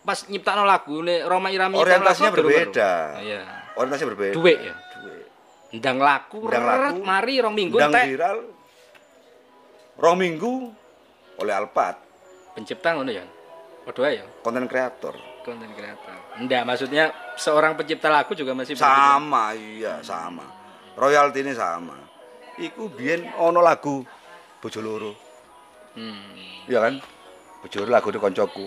[SPEAKER 2] pas nyiptakno lagu nih Roma nyiptakno
[SPEAKER 1] Orientasinya
[SPEAKER 2] lagu,
[SPEAKER 1] berbeda.
[SPEAKER 2] Iya.
[SPEAKER 1] Orientasinya berbeda.
[SPEAKER 2] Duit ya.
[SPEAKER 1] Duit.
[SPEAKER 2] Ndang laku,
[SPEAKER 1] Ndang laku,
[SPEAKER 2] mari rong minggu
[SPEAKER 1] Ndang viral. Rong minggu oleh Alpat,
[SPEAKER 2] Pencipta ngono ya. Ae ya,
[SPEAKER 1] konten kreator.
[SPEAKER 2] konten kreator. Ndak, maksudnya seorang pencipta lagu juga masih
[SPEAKER 1] Sama, iya, sama. Royalti ini sama. Iku biyen ono lagu Bojo Loro.
[SPEAKER 2] Hmm.
[SPEAKER 1] Iya kan? Bojo Loro lagu koncoku.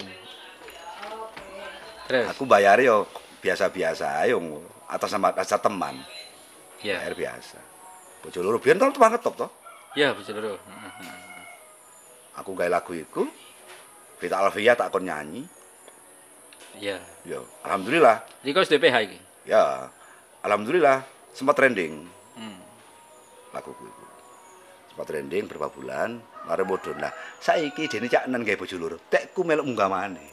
[SPEAKER 2] Terus,
[SPEAKER 1] Aku bayar yo biasa-biasa ayo atas nama dasar teman.
[SPEAKER 2] ya.
[SPEAKER 1] Bayar biasa. Bojo Loro biyen tau banget top toh.
[SPEAKER 2] Ya, bisa dulu.
[SPEAKER 1] Aku gawe lagu iku. Vita Alvia tak kon nyanyi.
[SPEAKER 2] Iya.
[SPEAKER 1] Yo, alhamdulillah.
[SPEAKER 2] Riko DPH iki.
[SPEAKER 1] Ya, alhamdulillah sempat trending
[SPEAKER 2] Hmm.
[SPEAKER 1] laguku itu. Sempat trending beberapa bulan, mari modun lah. Saiki dene cak nen gawe bojo loro. Tekku melok munggah maneh.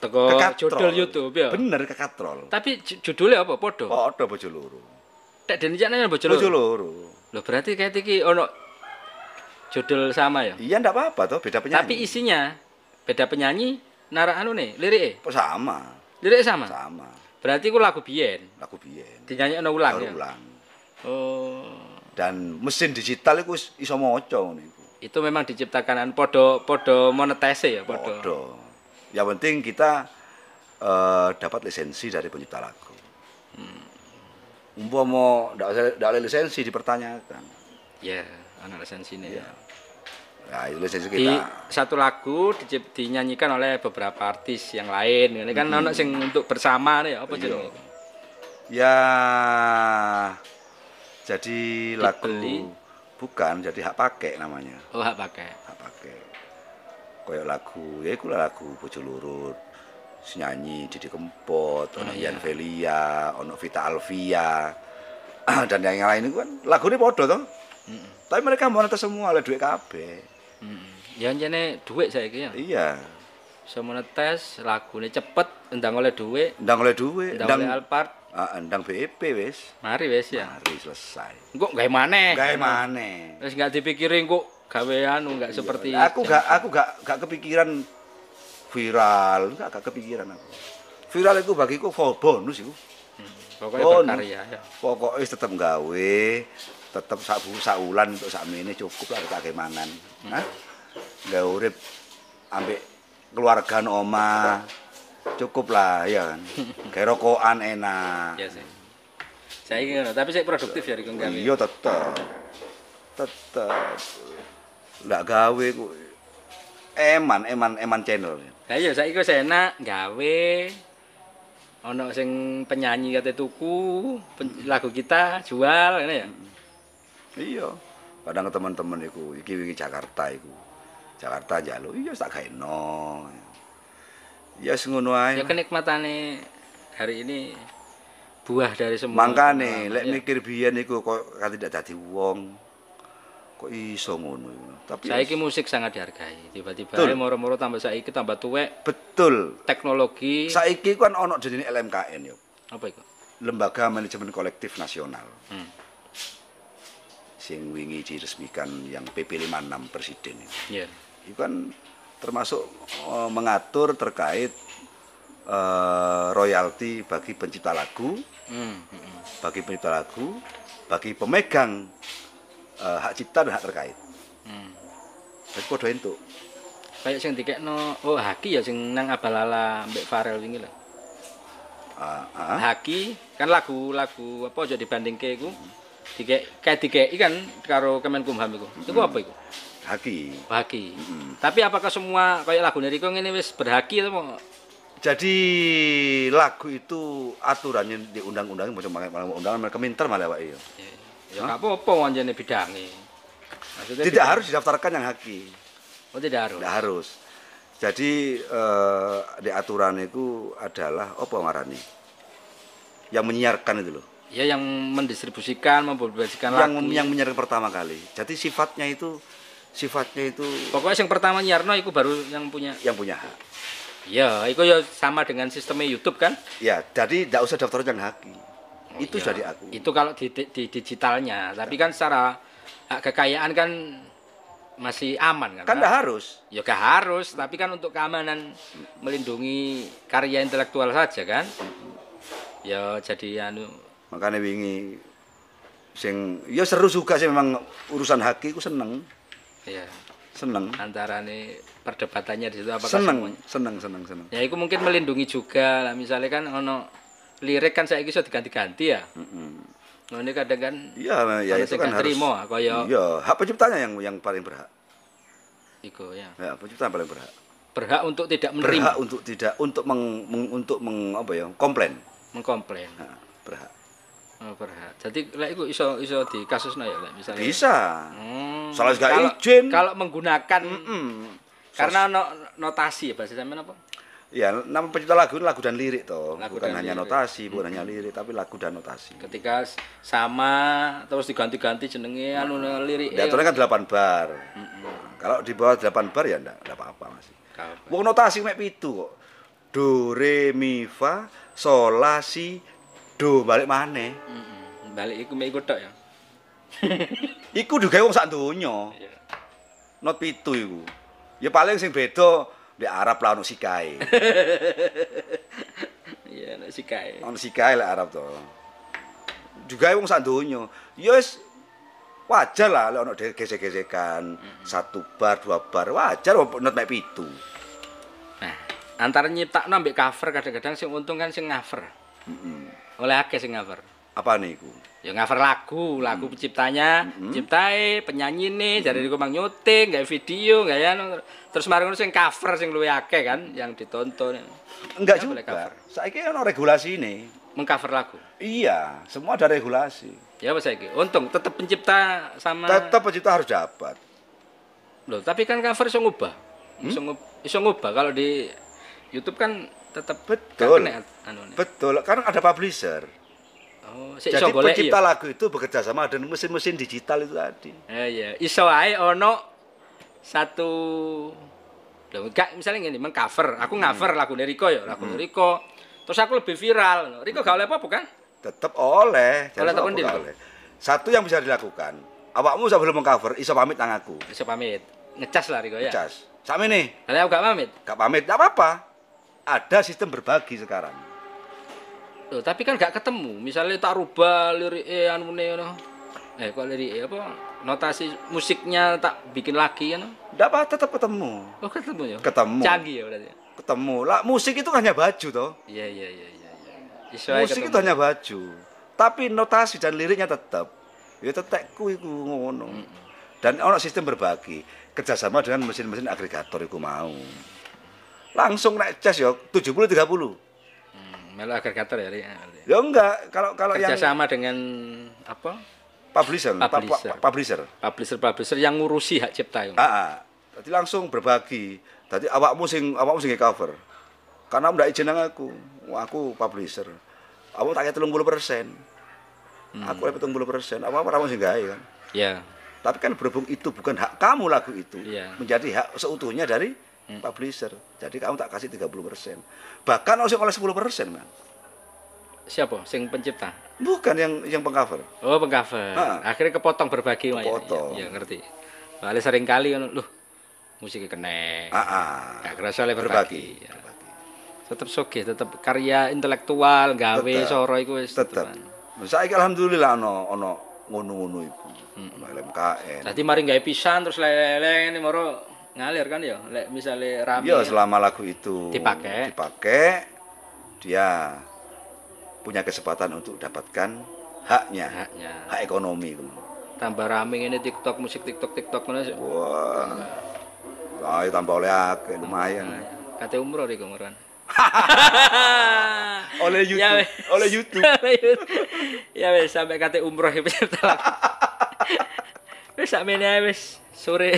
[SPEAKER 2] Teko judul YouTube ya.
[SPEAKER 1] Bener kekatrol.
[SPEAKER 2] Tapi ju- judulnya apa? Podo.
[SPEAKER 1] Padha bojo loro.
[SPEAKER 2] Tek dene jangan bojo
[SPEAKER 1] Bojo
[SPEAKER 2] loro.
[SPEAKER 1] loro.
[SPEAKER 2] Loh, berarti kayak iki ono judul sama ya.
[SPEAKER 1] Iya ndak apa-apa toh, beda penyanyi.
[SPEAKER 2] Tapi isinya beda penyanyi, nara anu nih, liriknya.
[SPEAKER 1] Oh, sama,
[SPEAKER 2] Liriknya sama.
[SPEAKER 1] sama.
[SPEAKER 2] Berarti ku lagu biyen.
[SPEAKER 1] Lagu biyen.
[SPEAKER 2] Dinyanyi ulang ya.
[SPEAKER 1] ulang.
[SPEAKER 2] Oh.
[SPEAKER 1] Dan mesin digital itu iso maca.
[SPEAKER 2] Itu memang diciptakan an podo podo monetase ya, podo.
[SPEAKER 1] Padha. Yang penting kita eh, dapat lisensi dari pencipta lagu. Umpama ndak usah- ndak ada lisensi dipertanyakan.
[SPEAKER 2] Ya, anak lisensi ini ya.
[SPEAKER 1] Ya, itu lisensi
[SPEAKER 2] Di
[SPEAKER 1] kita.
[SPEAKER 2] satu lagu dicip, dinyanyikan oleh beberapa artis yang lain. Ini kan anak sing untuk bersama nih, apa
[SPEAKER 1] Iya.
[SPEAKER 2] jenenge?
[SPEAKER 1] Ya jadi lagu
[SPEAKER 2] Dibeli.
[SPEAKER 1] bukan jadi hak pakai namanya.
[SPEAKER 2] Oh, hak pakai.
[SPEAKER 1] Hak pakai. Kayak lagu, ya iku lah lagu Bojo Lurut. Nyanyi Didi Kempot, ono
[SPEAKER 2] iya.
[SPEAKER 1] Ian Velia, ono Vita Alvia. <clears throat> Dan yang lain itu kan lagu ini toh. Tapi mereka moneter semua oleh duit kabeh.
[SPEAKER 2] Hmm. Ya jane duit saiki ya.
[SPEAKER 1] Iya.
[SPEAKER 2] Bisa monetes, lagune cepet, endang oleh duit,
[SPEAKER 1] Ndang oleh duit,
[SPEAKER 2] endang oleh
[SPEAKER 1] ndang
[SPEAKER 2] Alphard.
[SPEAKER 1] ah, ndang BEP wis.
[SPEAKER 2] Mari wes ya.
[SPEAKER 1] Mari selesai.
[SPEAKER 2] Kok gawe maneh?
[SPEAKER 1] Gawe maneh.
[SPEAKER 2] Wis enggak dipikirin kok gawe anu enggak seperti
[SPEAKER 1] aku gak aku gak gak kepikiran viral, gak gak kepikiran aku. Viral itu bagiku full bonus itu.
[SPEAKER 2] pokoknya
[SPEAKER 1] Oh,
[SPEAKER 2] berkarya ya.
[SPEAKER 1] Pokoknya tetep gawe, tetep sak wulan untuk sak ini cukup lah tak mangan. Hah? Gak urip ambek keluarga oma. Cukup lah ya kan. Kayak rokokan enak.
[SPEAKER 2] Ya sih. Saya ngono, tapi saya produktif ya Riko gawe.
[SPEAKER 1] Iya tetep. Tetep. Ndak gawe. Eman, eman, eman channel.
[SPEAKER 2] Lah iya saiki wis enak gawe ono sing penyanyi kate tuku pen- lagu kita jual ngene ya.
[SPEAKER 1] Iya. Kadang teman-teman iku iki wingi Jakarta iku. Jakarta njaluk, iya tak gaeno. Ya ngono ae.
[SPEAKER 2] Ya kenikmatane hari ini buah dari semua.
[SPEAKER 1] Mangkane lek
[SPEAKER 2] Ya.
[SPEAKER 1] mikir biyen iku kok kan tidak dadi wong. Kok iso ngono iku. Tapi
[SPEAKER 2] Saiki musik sangat dihargai. Tiba-tiba ae moro-moro tambah saiki tambah tuwek
[SPEAKER 1] betul.
[SPEAKER 2] teknologi
[SPEAKER 1] Saiki kan ono jenenge LMKN yo.
[SPEAKER 2] apa itu?
[SPEAKER 1] Lembaga Manajemen Kolektif Nasional.
[SPEAKER 2] Hmm.
[SPEAKER 1] Sing wingi diresmikan yang PP 56 Presiden itu.
[SPEAKER 2] Iya.
[SPEAKER 1] itu kan termasuk eh, mengatur terkait eh, royalti bagi pencipta lagu,
[SPEAKER 2] Hmm. hmm.
[SPEAKER 1] bagi pencipta lagu, bagi pemegang eh, hak cipta dan hak terkait.
[SPEAKER 2] hmm.
[SPEAKER 1] Jadi podo entuk.
[SPEAKER 2] Kayak sing dikekno oh Haki ya sing nang Abalala mbek Farel wingi lho.
[SPEAKER 1] Ah, ah.
[SPEAKER 2] Haki kan lagu-lagu apa aja dibandingke iku dikek kayak dikeki kan karo Kemenkumham iku. Iku apa iku?
[SPEAKER 1] Haki.
[SPEAKER 2] Haki. Tapi apakah semua kayak lagu Riko ngene wis berhaki atau mau
[SPEAKER 1] Jadi lagu itu aturannya di undang-undang macam malah undangan mereka minter malah Pak iya.
[SPEAKER 2] ya gak apa-apa wanjane bidange. Maksudnya
[SPEAKER 1] Tidak
[SPEAKER 2] bidang-
[SPEAKER 1] harus didaftarkan yang haki.
[SPEAKER 2] Oh tidak harus.
[SPEAKER 1] Tidak harus. Jadi eh, di aturan itu adalah apa ngarani? Yang menyiarkan itu loh.
[SPEAKER 2] Ya yang mendistribusikan, mempublikasikan
[SPEAKER 1] yang
[SPEAKER 2] lagu.
[SPEAKER 1] yang menyiarkan pertama kali. Jadi sifatnya itu sifatnya itu
[SPEAKER 2] Pokoknya yang pertama nyarno itu baru yang punya.
[SPEAKER 1] yang punya hak.
[SPEAKER 2] Ya, itu ya sama dengan sistemnya YouTube kan?
[SPEAKER 1] Ya, jadi tidak usah daftar yang haki. itu
[SPEAKER 2] Ya,
[SPEAKER 1] aku.
[SPEAKER 2] Itu kalau di, di, di digitalnya, tapi kan secara hak kekayaan kan masih aman kan?
[SPEAKER 1] Kan nggak harus.
[SPEAKER 2] Ya gak harus, tapi kan untuk keamanan melindungi karya intelektual saja kan. Ya jadi anu
[SPEAKER 1] Makanya wingi sing ya seru juga sih memang urusan haki ku seneng,
[SPEAKER 2] ya
[SPEAKER 1] seneng.
[SPEAKER 2] antara nih perdebatannya di situ apakah
[SPEAKER 1] Seneng,
[SPEAKER 2] semuanya-
[SPEAKER 1] seneng, seneng, seneng.
[SPEAKER 2] Ya itu mungkin melindungi juga lah misalnya kan ono lirik kan saya bisa diganti-ganti ya. Nah, ini kadang kan
[SPEAKER 1] Iya, ya
[SPEAKER 2] Ono
[SPEAKER 1] itu kan harus.
[SPEAKER 2] terima, kaya-
[SPEAKER 1] Iya, hak penciptanya yang yang paling berhak.
[SPEAKER 2] iku ya.
[SPEAKER 1] Ya, pencipta paling berhak.
[SPEAKER 2] Berhak untuk tidak menerima,
[SPEAKER 1] Berhak untuk tidak untuk meng, meng- untuk meng, apa ya, komplain.
[SPEAKER 2] mengkomplain.
[SPEAKER 1] Nah, berhak.
[SPEAKER 2] Oh, berhak. Jadi lek iku iso iso di kasusnya ya lek misalnya.
[SPEAKER 1] Bisa.
[SPEAKER 2] Hmm,
[SPEAKER 1] Salah gak
[SPEAKER 2] kalau,
[SPEAKER 1] izin.
[SPEAKER 2] Kalau menggunakan
[SPEAKER 1] Mm.
[SPEAKER 2] karena no, notasi ya bahasa sampean apa?
[SPEAKER 1] Ya, nama pencipta lagu lagu dan lirik toh.
[SPEAKER 2] Lagu
[SPEAKER 1] bukan hanya
[SPEAKER 2] lirik.
[SPEAKER 1] notasi, bukan hanya lirik, tapi lagu dan notasi.
[SPEAKER 2] Ketika sama terus diganti-ganti jenenge anu lirik.
[SPEAKER 1] Diaturnya kan 8 bar. Kalau di bawah 8 bar ya enggak, enggak apa-apa Mas. Wong notasi mek pitu kok. Do re mi fa sol la si do balik maneh.
[SPEAKER 2] Balik iku mek iku tok ya. <laughs>
[SPEAKER 1] Iku digawe wong sak donya.
[SPEAKER 2] Iya.
[SPEAKER 1] Not pitu iku. Ya paling sing beda di Arab lah ono sikae. <laughs>
[SPEAKER 2] Iya nek sikae.
[SPEAKER 1] ono sikae lek Arab to. Digawe wong sak donya. Ya wis wajar lah lek ono gesek-gesekan satu bar, dua bar, wajar not mek pitu.
[SPEAKER 2] Nah, antara nyiptakno ambek cover kadang-kadang sing untung kan sing cover. Oleh akeh sing cover.
[SPEAKER 1] Apa nih iku?
[SPEAKER 2] Ya cover lagu, lagu penciptanya, ciptae, penyanyi nih, jadi iku mang nyuting, gawe video, gawe anu. Terus mari ngono sing cover sing luwih akeh kan yang ditonton.
[SPEAKER 1] Enggak
[SPEAKER 2] Ya,
[SPEAKER 1] juga.
[SPEAKER 2] cover.
[SPEAKER 1] Saiki ono regulasi ini.
[SPEAKER 2] Mengcover lagu.
[SPEAKER 1] Iya, semua ada regulasi.
[SPEAKER 2] Ya apa saiki? Untung tetap pencipta sama
[SPEAKER 1] Tetap pencipta harus dapat.
[SPEAKER 2] Loh, tapi kan cover iso ngubah. Iso ngub- iso ngubah kalau di YouTube kan tetap
[SPEAKER 1] Betul. Betul, kan ada publisher.
[SPEAKER 2] Oh,
[SPEAKER 1] Jadi
[SPEAKER 2] iso golek
[SPEAKER 1] pencipta
[SPEAKER 2] iya.
[SPEAKER 1] lagu itu bekerja sama dengan mesin-mesin digital itu tadi.
[SPEAKER 2] Eh iya, iso ae ono satu Loh, gak misalnya gini, mengcover, aku cover lagu dari Riko ya, lagu dari Riko. Terus aku lebih viral. Riko gak oleh apa-apa kan?
[SPEAKER 1] Tetap oleh.
[SPEAKER 2] Oleh
[SPEAKER 1] Jadi
[SPEAKER 2] apa
[SPEAKER 1] apa gak oleh. Satu yang bisa dilakukan. Awakmu sebelum mengcover, iso pamit nang aku.
[SPEAKER 2] Bisa pamit. Ngecas lah Riko ya.
[SPEAKER 1] Cas. Sami nih,
[SPEAKER 2] Kalau aku gak pamit.
[SPEAKER 1] gak pamit, gak apa-apa. Ada sistem berbagi sekarang.
[SPEAKER 2] Loh, tapi kan gak ketemu. Misalnya tak rubah lirik eh anu. Eh kok lirik apa? Notasi musiknya tak bikin lagi kan.
[SPEAKER 1] Gak apa, tetap ketemu.
[SPEAKER 2] Oh ketemu ya?
[SPEAKER 1] Ketemu.
[SPEAKER 2] Canggih ya berarti.
[SPEAKER 1] Ketemu. Lah musik itu hanya baju toh.
[SPEAKER 2] Iya iya iya iya. iya.
[SPEAKER 1] Musik
[SPEAKER 2] ketemu.
[SPEAKER 1] itu hanya baju. Tapi notasi dan liriknya tetap. Ya tetekku iku ngono. Dan ono sistem berbagi. Kerjasama dengan mesin-mesin agregator iku mau. Langsung naik cas ya 70 30.
[SPEAKER 2] Hmm, melu agregator ya. Ri.
[SPEAKER 1] Ya enggak, kalau kalau yang
[SPEAKER 2] Kerjasama dengan apa?
[SPEAKER 1] publisher, pa- pa-
[SPEAKER 2] Publisher.
[SPEAKER 1] pa- publisher.
[SPEAKER 2] Publisher-publisher yang ngurusi hak cipta itu.
[SPEAKER 1] Ah, ah. Jadi langsung berbagi. Jadi awakmu sing awakmu sing cover. Karena ndak izin nang aku. Wah, aku publisher. Awak tak 30%. Aku dapat 30%. Apa apa kamu sing gawe kan.
[SPEAKER 2] Ya.
[SPEAKER 1] Tapi kan berhubung itu bukan hak kamu lagu itu,
[SPEAKER 2] Iya.
[SPEAKER 1] menjadi hak seutuhnya dari publisher. Jadi kamu tak kasih 30%. Bahkan harus oleh 10%, man.
[SPEAKER 2] Siapa? Sing pencipta.
[SPEAKER 1] Bukan yang yang pengcover.
[SPEAKER 2] Oh, pengcover.
[SPEAKER 1] Ah.
[SPEAKER 2] Akhirnya kepotong berbagi ya?
[SPEAKER 1] Kepotong.
[SPEAKER 2] Ya, ya, ngerti. Soalnya sering kali kan loh musiknya kena.
[SPEAKER 1] Ah, ah.
[SPEAKER 2] Kerasa oleh
[SPEAKER 1] berbagi.
[SPEAKER 2] berbagi. Ya. Tetap soge, tetap karya intelektual, gawe soro iku wis
[SPEAKER 1] Tetap.
[SPEAKER 2] tetepan.
[SPEAKER 1] Saiki alhamdulillah ono ono ngono-ngono iku. Ono LMKN.
[SPEAKER 2] Dadi mari gawe pisan terus lele ini moro ngalir kan ya. Lek misale rame.
[SPEAKER 1] Iya, selama lagu itu
[SPEAKER 2] Dipakai.
[SPEAKER 1] dipakai, dia punya kesempatan untuk dapatkan haknya,
[SPEAKER 2] haknya.
[SPEAKER 1] hak ekonomi.
[SPEAKER 2] Tambah rame ini TikTok, musik TikTok TikTok ngono sih.
[SPEAKER 1] Wah, ayo tambah oleh akeh lumayan.
[SPEAKER 2] Kate umroh di kemarin. <laughs>
[SPEAKER 1] oleh YouTube,
[SPEAKER 2] Ya, <laughs>
[SPEAKER 1] oleh YouTube.
[SPEAKER 2] ya wes sampai kate umroh ya peserta. <laughs> Wes ae wes sore.